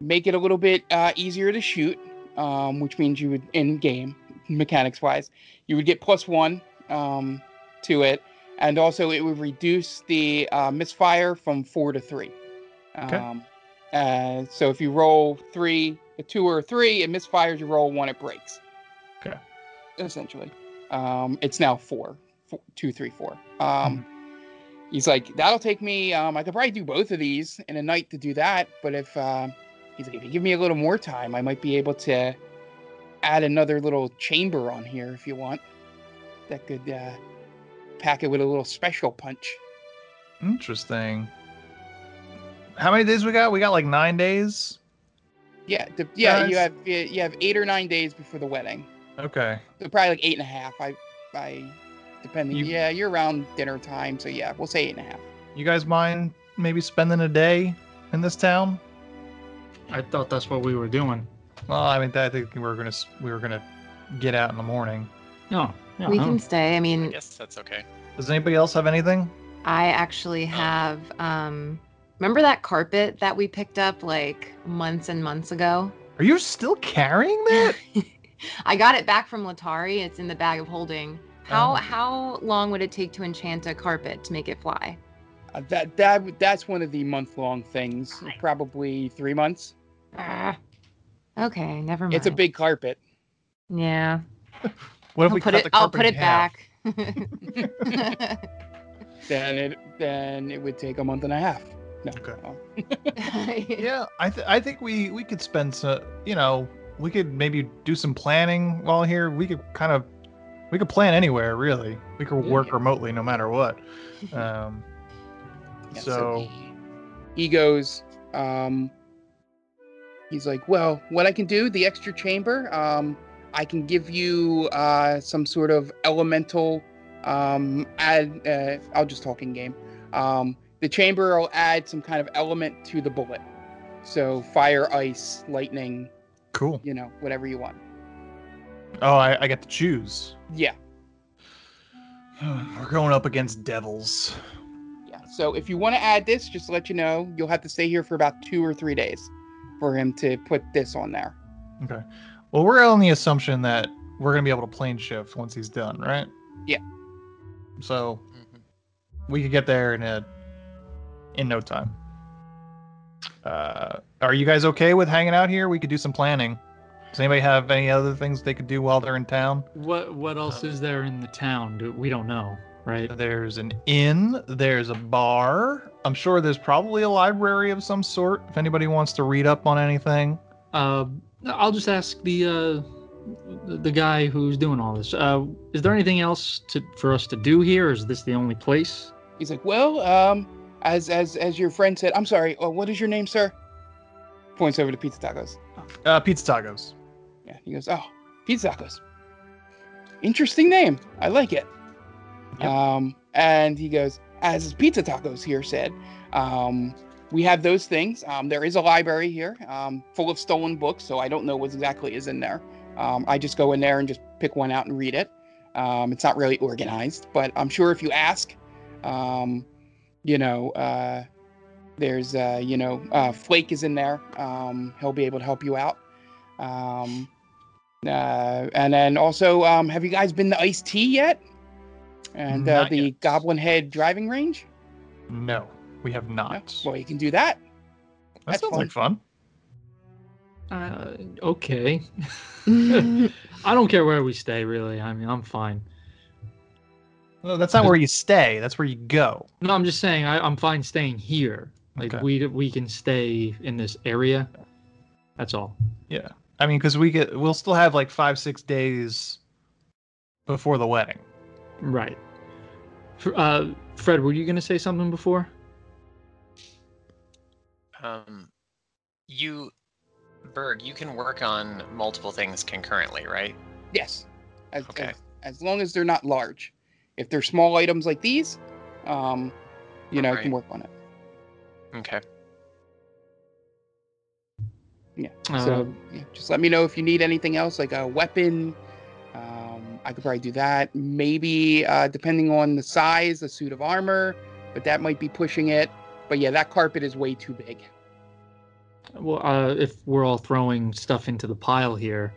make it a little bit uh, easier to shoot, um, which means you would, in game mechanics wise, you would get plus one um, to it, and also it would reduce the uh, misfire from four to three. Okay. Um, uh, so if you roll three, a two or a three, it misfires. You roll one, it breaks. Okay. Essentially, um, it's now four, four, two, three, four. Um, He's like, that'll take me. Um, I could probably do both of these in a night to do that. But if uh, he's like, if you give me a little more time, I might be able to add another little chamber on here if you want. That could uh, pack it with a little special punch. Interesting. How many days we got? We got like nine days. Yeah, the, yeah. You have you you have eight or nine days before the wedding. Okay. So probably like eight and a half. I, I, depending. You- yeah, you're around dinner time, so yeah, we'll say eight and a half. You guys mind maybe spending a day in this town? I thought that's what we were doing. Well, I mean, I think we were gonna we were gonna get out in the morning. No, yeah, we no. can stay. I I mean, guess that's okay. Does anybody else have anything? I actually have. Um, remember that carpet that we picked up like months and months ago? Are you still carrying that? I got it back from Latari. It's in the bag of holding. How Oh. how long would it take to enchant a carpet to make it fly? Uh, that that that's one of the month long things. Nice. Probably three months. Ah. Okay, never mind. It's a big carpet. Yeah. What if I'll we put cut it. the I'll put it half? back. then it then it would take a month and a half. No. Okay. um, Yeah, I th- I think we we could spend some. You know, we could maybe do some planning while here. We could kind of we could plan anywhere really. We could Yeah. work remotely no matter what. Um, yeah, so he, he goes. Um, he's like, well, what I can do, the extra chamber. Um, I can give you uh, some sort of elemental. Um, add. Uh, I'll just talk in game. Um, the chamber will add some kind of element to the bullet. So fire, ice, lightning. cool. You know, whatever you want. Oh, I, I get to choose. Yeah. We're going up against devils. Yeah. So if you want to add this, just to let you know, you'll have to stay here for about two or three days for him to put this on there. Okay. Well, we're on the assumption that we're gonna be able to plane shift once he's done, right? Yeah. So Mhm. we could get there in a in no time. Uh, are you guys okay with hanging out here? We could do some planning. Does anybody have any other things they could do while they're in town? What what else is there in the town? Do, we don't know, right? There's an inn. There's a bar. I'm sure there's probably a library of some sort. If anybody wants to read up on anything. Uh, I'll just ask the uh, the, the guy who's doing all this. Uh, is there anything else to for us to do here? Is this the only place? He's like, well, um, as as as your friend said, I'm sorry. Uh, what is your name, sir? Points over to Pizza Tacos. Uh, pizza tacos. Yeah. He goes, oh, Pizza Tacos. Interesting name. I like it. Yep. Um, and he goes, as Pizza Tacos here said, um, we have those things. Um, there is a library here, um, full of stolen books, so I don't know what exactly is in there. Um, I just go in there and just pick one out and read it. Um, it's not really organized, but I'm sure if you ask, um, you know, uh, there's, uh, you know, uh, Flake is in there. Um, he'll be able to help you out. Um, uh, and then also, um, have you guys been to Ice Tea yet? And uh, the yet. Goblin Head driving range? No, we have No? not. Well, you can do that. that that's sounds fun. like fun. Uh, okay. I don't care where we stay, really. I mean, I'm fine. No, that's not where you stay. That's where you go. No, I'm just saying I, I'm fine staying here. Like Okay. we we can stay in this area. That's all. Yeah. I mean, because we get, we'll still have like five, six days before the wedding. Right. Fr- Uh, Fred, were you gonna say something before? Um, you, Berg, you can work on multiple things concurrently, right? Yes. As, Okay. as, as long as they're not large. If they're small items like these, um, you know, you can work on it. Okay. Yeah. Uh, so yeah, just let me know if you need anything else, like a weapon. I could probably do that. Maybe uh, depending on the size, a suit of armor, but that might be pushing it. But yeah, that carpet is way too big. Well, uh, if we're all throwing stuff into the pile here,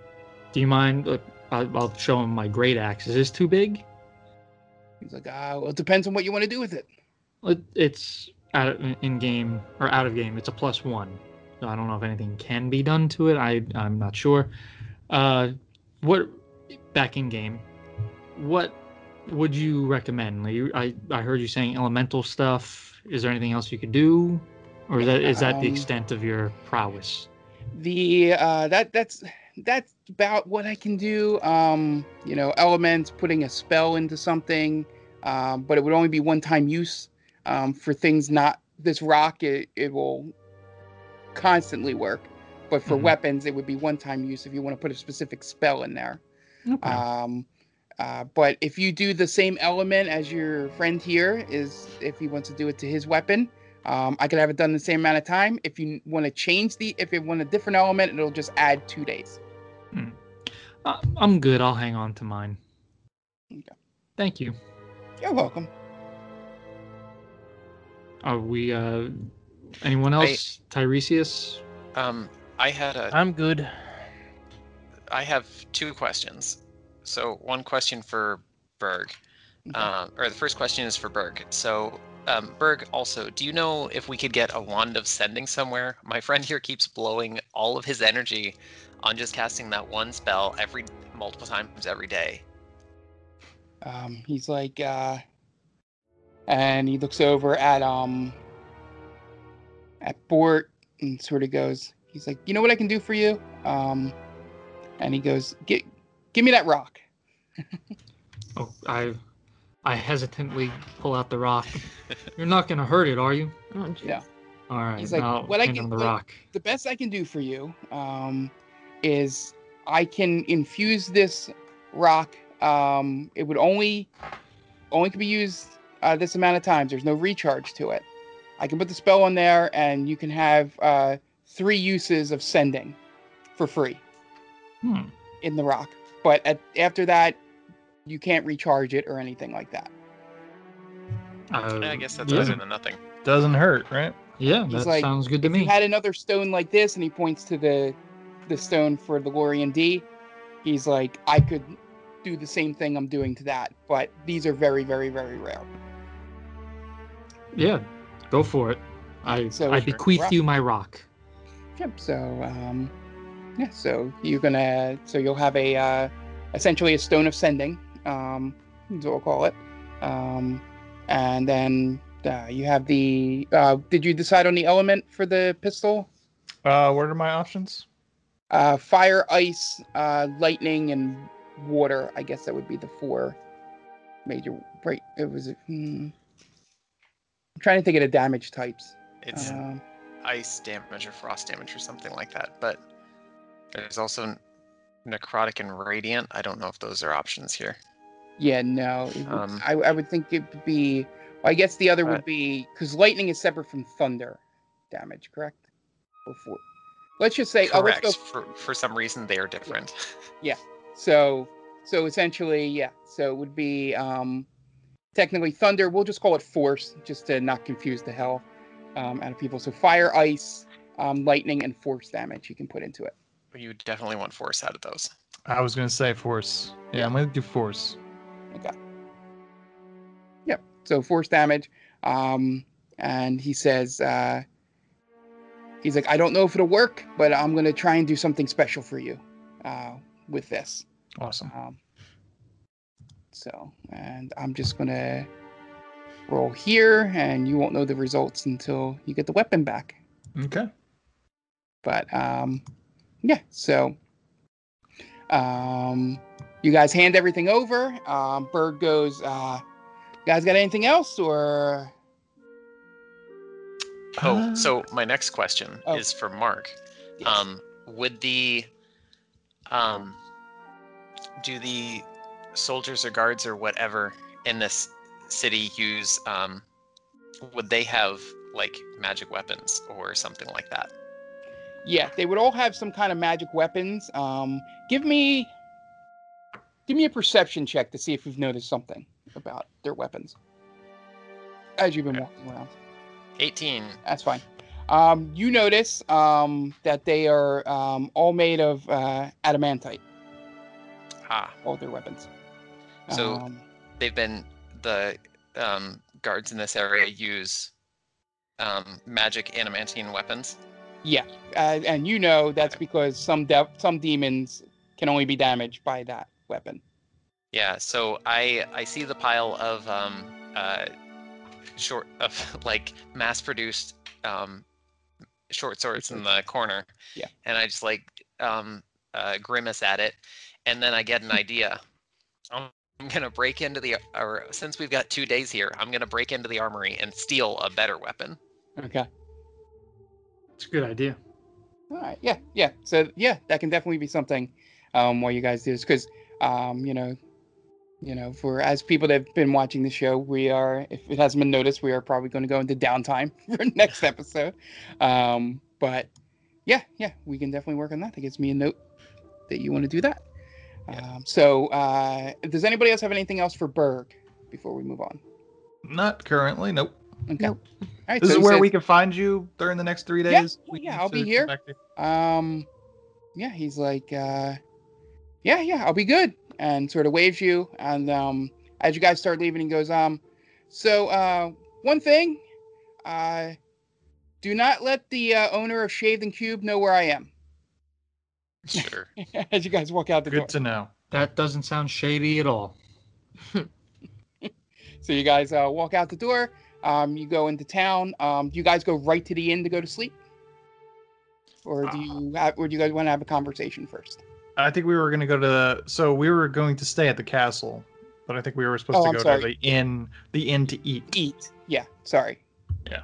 do you mind? Uh, I'll, show him my great axe. Is this too big? He's like, ah, well, it depends on what you want to do with it. It, it's out in game or out of game. It's a plus one. So I don't know if anything can be done to it. I I'm not sure. Uh, what back in game? What would you recommend? Like, I I heard you saying elemental stuff. Is there anything else you could do, or is that is that the Um, extent of your prowess? the uh that that's that's about what i can do um you know elements putting a spell into something um but it would only be one time use um for things not this rock it, it will constantly work but for Mhm. weapons it would be one time use if you want to put a specific spell in there Okay. um uh, but if you do the same element as your friend here is if he wants to do it to his weapon um, I could have it done the same amount of time. If you want to change the, if you want a different element, it'll just add two days. Uh, I'm good. I'll hang on to mine. Okay. Thank you. You're welcome. Are we? uh Anyone I- else? Tiresias? Um, I had a I'm good. I have two questions. So one question for Berg, Okay. uh, or the first question is for Berg. So um, Berg, also, do you know if we could get a wand of sending somewhere? My friend here keeps blowing all of his energy on just casting that one spell every multiple times every day. Um, he's like, uh, and he looks over at um, at Bort and sort of goes, he's like, you know what I can do for you? Um, and he goes, get, give me that rock. Oh, I, I hesitantly pull out the rock. You're not gonna hurt it, are you? Oh. Yeah. All right. He's like, I'll "What I can- him the rock. the best I can do for you um, is I can infuse this rock. Um, it would only only can be used uh, this amount of times. There's no recharge to it. I can put the spell on there, and you can have uh, three uses of sending for free Hmm. in the rock. But at, after that, you can't recharge it or anything like that. Uh, I guess that's yeah. better than nothing. Doesn't hurt, right? Yeah, He's that like, sounds good to if you me. had another stone like this, and he points to the the stone for the Lorian D, he's like, I could do the same thing I'm doing to that, but these are very, very, very rare. Yeah, go for it. I So- I bequeath Rock. you my rock. Yep. So, um, yeah. So you're gonna, so you'll have a, uh, essentially a stone of sending, um, is what we'll call it, um, and then uh, you have the. Uh, did you decide on the element for the pistol? Uh, what are my options? Uh, fire, ice, uh, lightning, and water. I guess that would be the four major. Right. It was. Hmm, I'm trying to think of the damage types. It's Um, ice damage or frost damage or something like that. But there's also necrotic and radiant. I don't know if those are options here. yeah. No. would- Um, I, I would think it would be. Well, I guess the other uh, would be because lightning is separate from thunder damage, correct? Or four. Let's just say. Oh, Correct. go. For for some reason they are different. Yeah. So. So essentially, yeah. So it would be um, technically thunder. We'll just call it force, just to not confuse the hell um, out of people. So fire, ice, um, lightning, and force damage you can put into it. But you definitely want force out of those. I was gonna say force. Yeah, I'm gonna do force. Okay. Yep. So force damage. Um, and he says, uh, he's like, I don't know if it'll work, but I'm gonna try and do something special for you uh, with this. Awesome. Um, so, and I'm just gonna roll here, and you won't know the results until you get the weapon back. Okay. But um, yeah, so um, you guys hand everything over. Um, Bird goes, uh, "You guys got anything else, or Oh, Uh, so my next question Oh. is for Mark. Yes. Um, would the um, do the soldiers or guards or whatever in this city use? Um, would they have like magic weapons or something like that? Yeah, they would all have some kind of magic weapons. Um, give me, give me a perception check to see if you've noticed something about their weapons as you've been walking around. 18. That's fine. Um, you notice um, that they are um, all made of uh, adamantite. Ah, All their weapons. So- Um, they've been the um, guards in this area use um, magic adamantine weapons. Yeah, uh, and you know that's because some de- some demons can only be damaged by that weapon. Yeah, so I I see the pile of um uh short of like mass-produced um short swords in the corner. Yeah. And I just like um uh, grimace at it, and then I get an idea. I'm, I'm gonna break into the or since we've got two days here, I'm gonna break into the armory and steal a better weapon. Okay. It's a good idea. All right. Yeah. Yeah. So yeah, that can definitely be something um, while you guys do this because um, you know, you know, for as people that have been watching the show, we are, if it hasn't been noticed, we are probably going to go into downtime for next episode. Um, but yeah, yeah, we can definitely work on that. That gives me a note that you want to do that. Um, so uh, does anybody else have anything else for Berg before we move on? Not currently. Nope. Okay. Nope. All right. This so is where says- we can find you during the next three days. We yeah, I'll be here. um yeah he's like uh yeah yeah i'll be good and sort of waves you and um as you guys start leaving he goes um so uh one thing uh do not let the uh, owner of shaved and cube know where i am Sure. as you guys walk out the door Good to know. That doesn't sound shady at all. so you guys uh walk out the door um you go into town um do you guys go right to the inn to go to sleep or do you have, or do you guys want to have a conversation first I think we were going to go to the. So we were going to stay at the castle, but I think we were supposed Oh, to I'm go to sorry. the inn. The inn to eat. eat. Yeah, sorry. Yeah.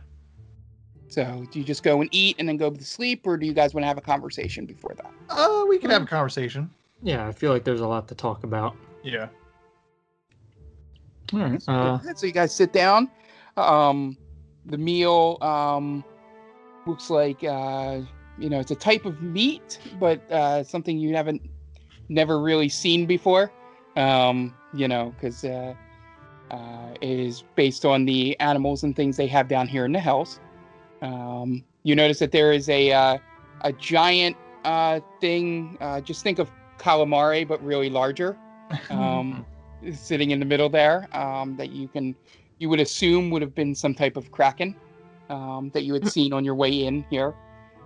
So do you just go and eat and then go to sleep, or do you guys want to have a conversation before that? Oh, we can have a conversation. Yeah, I feel like there's a lot to talk about. Yeah. All right. Uh, so you guys sit down. Um, the meal um, looks like uh, you know it's a type of meat, but uh, something you haven't never really seen before. Um, you know, because uh, uh, it is based on the animals and things they have down here in the hills. Um, you notice that there is a uh, a giant uh, thing. Uh, just think of calamari, but really larger. Um, sitting in the middle there um, that you can you would assume would have been some type of kraken um, that you had seen on your way in here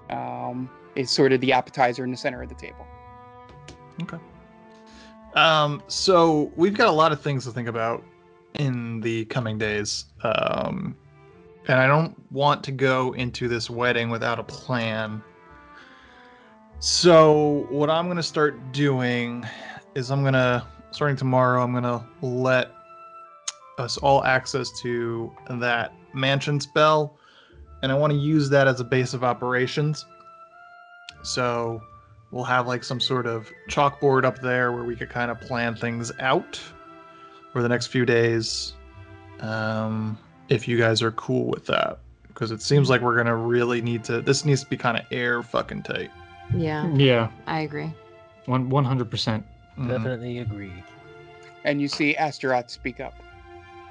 um, is sort of the appetizer in the center of the table Okay. Um, so we've got a lot of things to think about in the coming days. Um, and I don't want to go into this wedding without a plan. So what I'm gonna start doing is I'm gonna starting tomorrow, I'm gonna let us all access to that mansion spell, and I want to use that as a base of operations. So we'll have like some sort of chalkboard up there where we could kind of plan things out for the next few days. Um, if you guys are cool with that, because it seems like we're gonna really need to. This needs to be kind of air fucking tight. Yeah, yeah, I agree. one one hundred percent. Definitely agree. and you see astaroth speak up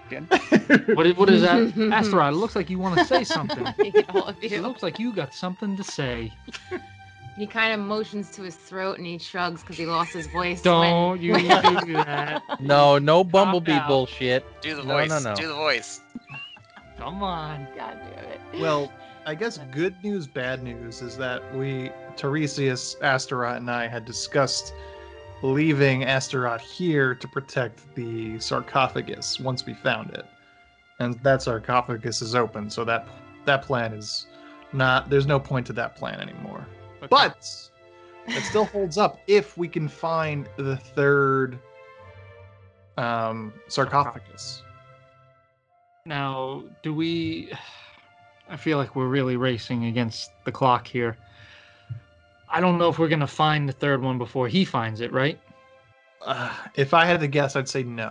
again What is what is that, Asteroid? It looks like you want to say something. All of It looks like you got something to say. He kind of motions to his throat and he shrugs because he lost his voice. Don't when- you when- do that? No, no bumblebee bullshit. Do the No, voice. no, no. Do the voice. Come on. God damn it. Well, I guess good news, bad news is that we, Tiresias, Astaroth, and I had discussed leaving Astaroth here to protect the sarcophagus once we found it. And that sarcophagus is open, so that that plan is not there's no point to that plan anymore. But it still holds up if we can find the third um sarcophagus. Now, do we? I feel like we're really racing against the clock here. I don't know if we're gonna find the third one before he finds it, right? Uh, if I had to guess, I'd say no.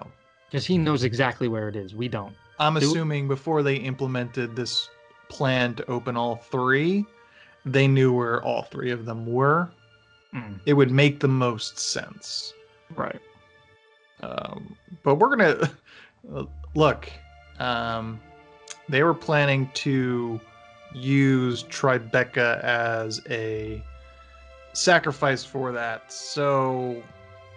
Because he knows exactly where it is. We don't. I'm Do- assuming before they implemented this plan to open all three, they knew where all three of them were. Mm, It would make the most sense. right. Um, but we're gonna look. Um, they were planning to use Tribeca as a sacrifice for that. So,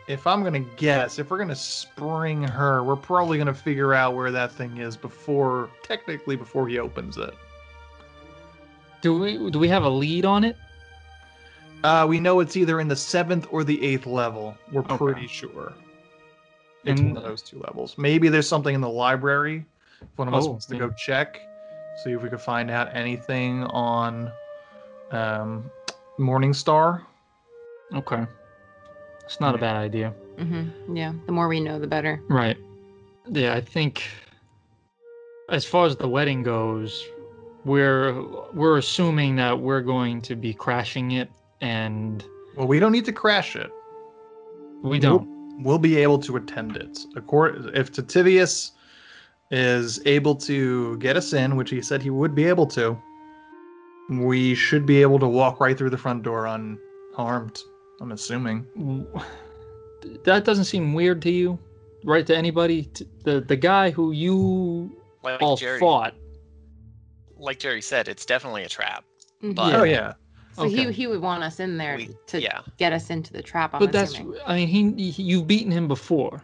if I'm gonna guess, if we're gonna spring her, we're probably gonna figure out where that thing is before, technically, before he opens it. Do we do we have a lead on it? Uh, we know it's either in the seventh or the eighth level. We're Okay. pretty sure. It's And- one of those two levels. Maybe there's something in the library. If one of us Oh, wants to yeah. go check, see if we could find out anything on um, Morningstar. Okay. It's not a bad idea. hmm Yeah. The more we know, the better. Right. Yeah, I think as far as the wedding goes, we're we're assuming that we're going to be crashing it and Well, we don't need to crash it. we don't. We'll be able to attend it. Accord- if Titivilus is able to get us in, which he said he would be able to, we should be able to walk right through the front door unharmed. I'm assuming. That doesn't seem weird to you, right? To anybody, the the guy who you Like all Jerry, fought. like Jerry said, it's definitely a trap. Mhm. But Oh yeah. So he Okay. he would want us in there we, to yeah, get us into the trap. I'm But that's. I mean, he, he you've beaten him before.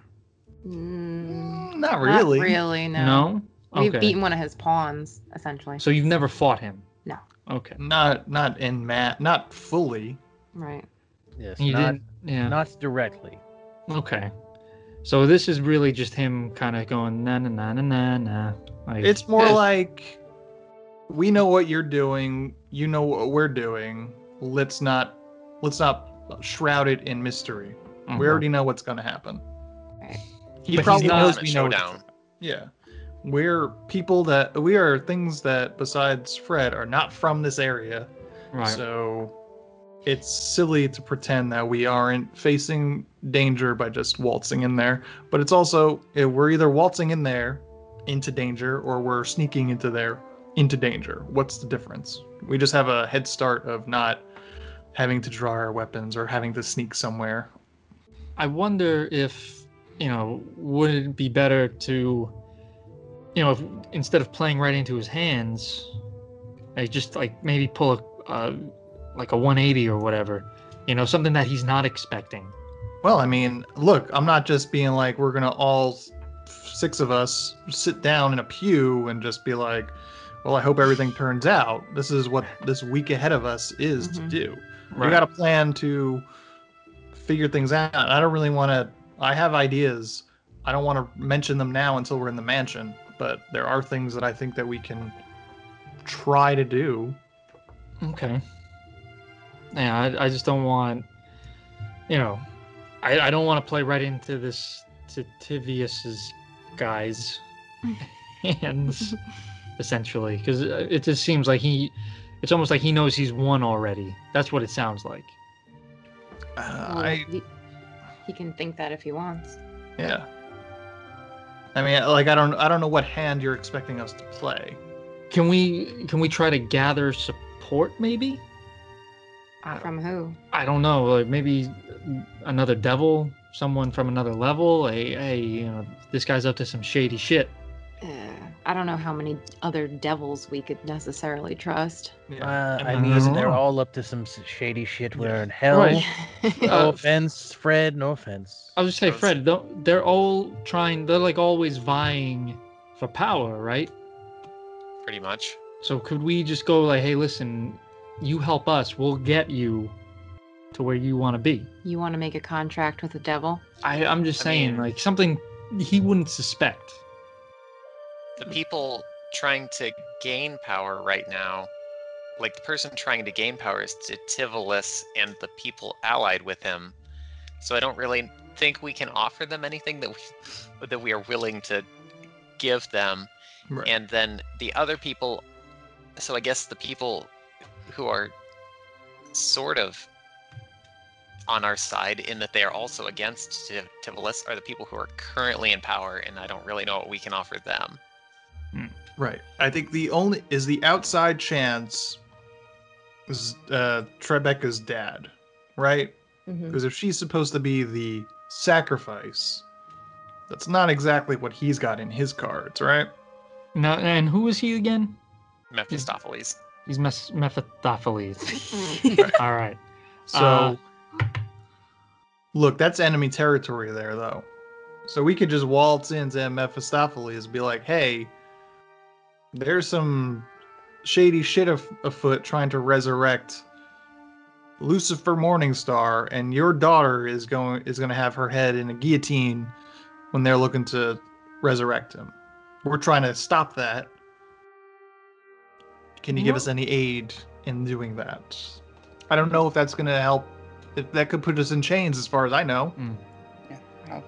Mm, Not really. Not really. No. No. We've Okay. beaten one of his pawns essentially. So you've never fought him. No. Okay. Not not in mat, not fully. Right. Yes, You not didn't. Yeah. not directly. Okay. So this is really just him kind of going na na na na na na. Like, It's more like we know what you're doing, you know what we're doing. Let's not let's not shroud it in mystery. mhm. We already know what's going to happen. Right. He But he's probably not- knows we know. showdown. Yeah. We're people that we are things that besides Fred are not from this area. right. So it's silly to pretend that we aren't facing danger by just waltzing in there. But it's also eh, we're either waltzing in there into danger or we're sneaking into there into danger. What's the difference? We just have a head start of not having to draw our weapons or having to sneak somewhere. I wonder if you know would it be better to you know if instead of playing right into his hands, I just like maybe pull a uh, like a 180 or whatever. You know, something that he's not expecting. Well, I mean, look, I'm not just being like we're gonna all six of us sit down in a pew and just be like, well, I hope everything turns out. This is what this week ahead of us is to Mhm. do. We got a plan to figure things out. I don't really want to. I have ideas. I don't want to mention them now until we're in the mansion. But there are things that I think that we can try to do. Okay. Yeah, I, I just don't want, you know, I, I don't want to play right into this to Tivius's guys' hands, essentially, because it just seems like he, it's almost like he knows he's won already. That's what it sounds like. Uh, Well, I he, he can think that if he wants. yeah. I mean, like I don't I don't know what hand you're expecting us to play. Can we can we try to gather support? Maybe I, From who? I don't know. Like maybe another devil, someone from another level. Hey, hey, you know, this guy's up to some shady shit. Uh, I don't know how many other devils we could necessarily trust. Uh, I I mean, don't they're all up to some shady shit. We're in hell. Right. No Uh, offense, Fred. No offense. I was just say, Fred, don't- they're all trying. They're like always vying for power, right? pretty much. So could we just go like, hey, listen, you help us, we'll get you to where you want to be. you want to make a contract with the devil? I, I'm just I saying, mean- like something he wouldn't suspect. The people trying to gain power right now, like the person trying to gain power is Tivolus and the people allied with him. So I don't really think we can offer them anything that we that we are willing to give them. Right. And then the other people, so I guess the people who are sort of on our side in that they are also against Tiv- Tivolis are the people who are currently in power, and I don't really know what we can offer them. Right. I think the only is the outside chance is uh Tribeca's dad, right? Mhm. Because if she's supposed to be the sacrifice, that's not exactly what he's got in his cards, right? Now, and who is he again? Mephistopheles. He's Mes- Mephistopheles. All right. So Uh, look, that's enemy territory there though. So we could just waltz into Mephistopheles and be like, hey, there's some shady shit af- afoot trying to resurrect Lucifer Morningstar, and your daughter is going is going to have her head in a guillotine when they're looking to resurrect him. We're trying to stop that. Can you give us any aid in doing that? I don't know if that's going to help. If that could put us in chains, as far as I know. Yeah. I'll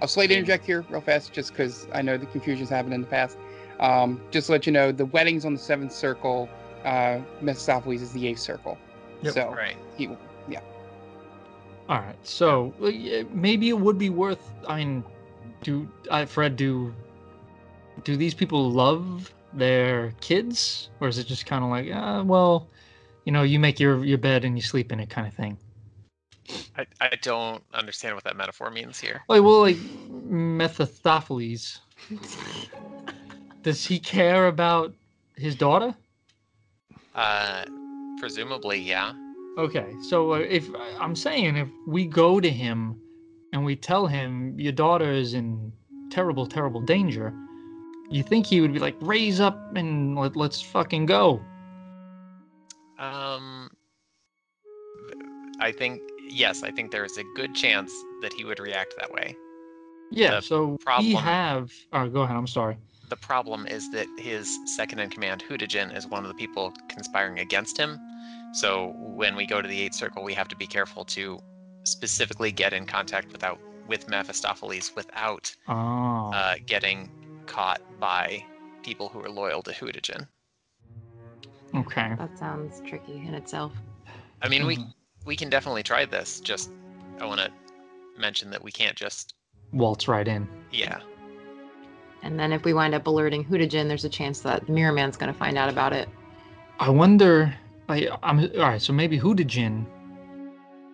I'll slate interject here real fast, just because I know the confusion's happened in the past. Um, just to let you know, the wedding's on the seventh circle. Uh, Mephistopheles is the eighth circle. Yep. So Right. he, yeah. All right. So yeah, maybe it would be worth. I mean, do I, Fred? Do do these people love their kids, or is it just kind of like, uh, well, you know, you make your your bed and you sleep in it, kind of thing? I, I don't understand what that metaphor means here. Like, well, like Mephistopheles. Does he care about his daughter? Uh, presumably, yeah. Okay, so uh, if I'm saying if we go to him and we tell him your daughter is in terrible, terrible danger, you think he would be like, raise up and let, let's fucking go? Um, I think yes. I think there is a good chance that he would react that way. Yeah. The so we problem- have. Oh, go ahead. I'm sorry. The problem is that his second in command, Hutijin, is one of the people conspiring against him. So when we go to the Eighth Circle, we have to be careful to specifically get in contact without with Mephistopheles without Oh. uh, getting caught by people who are loyal to Hutijin. okay. That sounds tricky in itself. I mean, we Mhm. we can definitely try this. Just I want to mention that we can't just Waltz right in. yeah. And then if we wind up alerting Hutijin, there's a chance that the Mirror Man's going to find out about it. I wonder. Like, I'm all right. So maybe Hutijin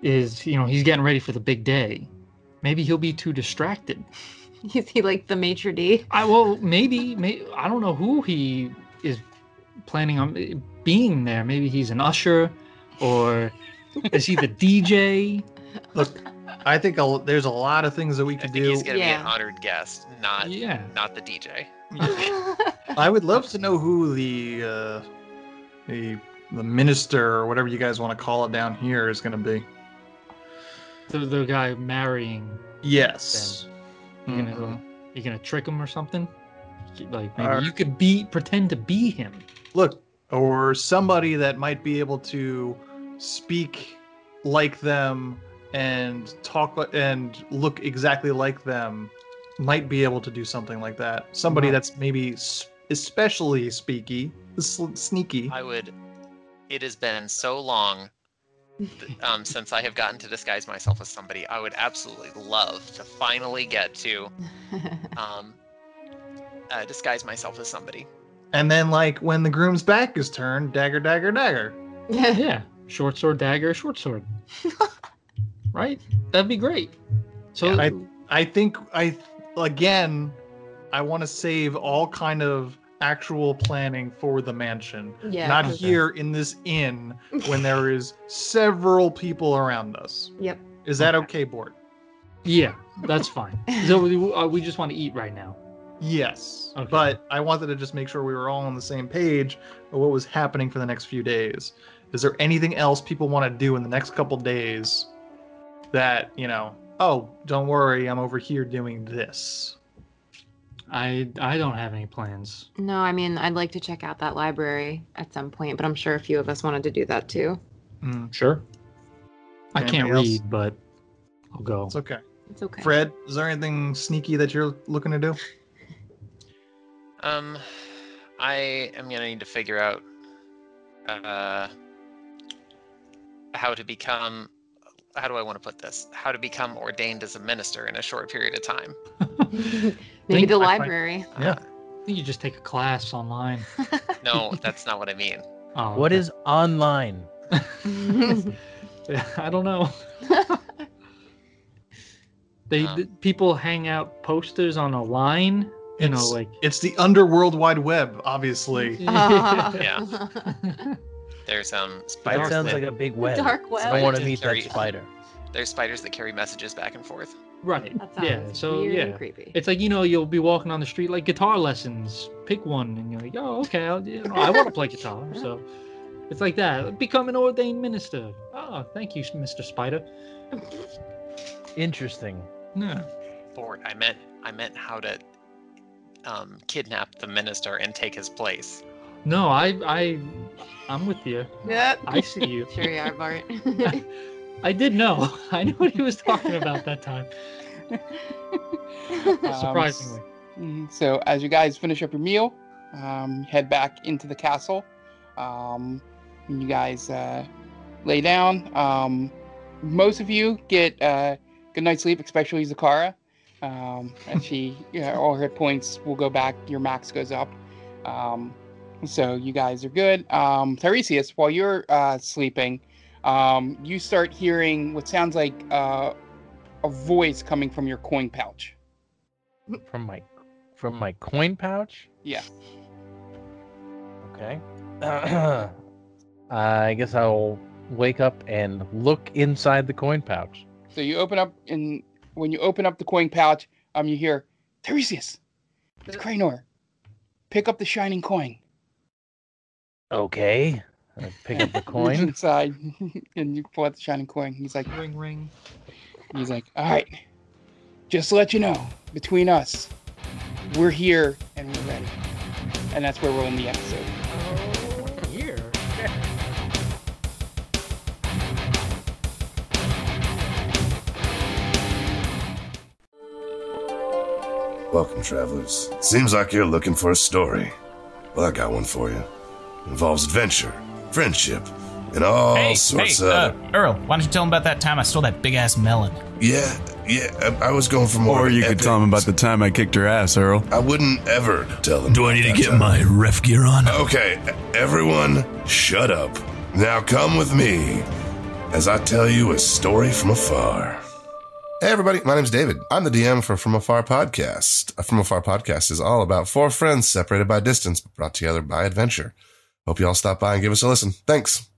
is, you know, he's getting ready for the big day. Maybe he'll be too distracted. Is he like the maitre d? I I well, maybe, may I don't know who he is planning on eh, being there. Maybe he's an usher, or is he the DJ? Look, I think a, there's a lot of things that we I could think do. he's gonna be an honored guest, not Yeah. not the DJ. I would love to know who the uh, the the minister or whatever you guys want to call it down here is going to be. The, the guy marrying. Yes. You gonna Mhm. you gonna trick him or something? Like maybe Uh, you could be pretend to be him. Look, or somebody that might be able to speak like them and talk and look exactly like them might be able to do something like that. Somebody Right. that's maybe especially speaky, s- sneaky. I would. It has been so long th- um, since I have gotten to disguise myself as somebody. I would absolutely love to finally get to um, uh, disguise myself as somebody. And then, like, when the groom's back is turned, dagger, dagger, dagger. Yeah, yeah. short sword, dagger, short sword. right? That'd be great. So I- I think I again, I want to save all kind of actual planning for the mansion, yeah. not Okay. here in this inn when there is several people around us. Yep. Is that Okay. okay, Bort? yeah, that's fine. So we, uh, we just want to eat right now. Yes. Okay. But I wanted to just make sure we were all on the same page of what was happening for the next few days. Is there anything else people want to do in the next couple days that, you know, oh, don't worry, I'm over here doing this. I I don't have any plans. No, I mean, I'd like to check out that library at some point, but I'm sure a few of us wanted to do that too. Mm, Sure. I can't else? read, but I'll go. it's okay. It's okay. Fred, is there anything sneaky that you're looking to do? Um, I am gonna need to figure out uh, how to become how do I want to put this? How to become ordained as a minister in a short period of time. Maybe Think the I find- library. Yeah. I think you just take a class online. No, that's not what I mean. Oh, What okay. is online? I don't know. they Um, th- people hang out posters on a line. You know, It's- like It's the underworld wide web, obviously. Yeah. There's um That sounds that, like a big web. Dark web. I want to Spiders meet that carry- spider. There's spiders that carry messages back and forth. right. That sounds Yeah. So weird yeah, and creepy. it's like you know you'll be walking on the street like guitar lessons. Pick one, and you're like, oh okay, I'll, you know, I want to play guitar. So it's like that. Become an ordained minister. Oh, thank you, Mr. Spider. Interesting. Yeah. Ford, I meant I meant how to um kidnap the minister and take his place. No, I I I'm with you. Yeah. I see you. Sure you are, Bart. I did know. I knew what he was talking about that time. Um, Surprisingly. Mhm. So as you guys finish up your meal, um, head back into the castle. Um, and you guys uh, lay down. Um, most of you get uh, good night's sleep, especially Zakara. Um, and she, yeah, all her points will go back. Your max goes up. Um, so you guys are good. Um, Tiresias, while you're uh, sleeping, um, you start hearing what sounds like uh, a voice coming from your coin pouch. From my from my coin pouch. Yeah. Okay. I guess I'll wake up and look inside the coin pouch. So you open up, and when you open up the coin pouch, um, you hear Tiresias, it's Cranor. Pick up the shining coin. Okay. I pick up the coin. inside, uh, and you pull out the shining coin. He's like, Ring ring. he's like, all right, just to let you know, between us, we're here and we're ready. And that's where we'll end the episode. Oh, here. Welcome, travelers. Seems like you're looking for a story. Well, I got one for you. Involves adventure, friendship, and all hey, sorts hey, of. uh, Earl, why don't you tell him about that time I stole that big ass melon? yeah, yeah. I, I was going for more. Or of an you could tell him about the time I kicked her ass, Earl. I wouldn't ever tell them. Do I need to get time. my ref gear on? Okay, everyone, shut up. Now come with me as I tell you a story from afar. Hey, everybody, my name's David. I'm the DM for From Afar Podcast. A From Afar Podcast is all about four friends separated by distance, but brought together by adventure. Hope you all stop by and give us a listen. Thanks.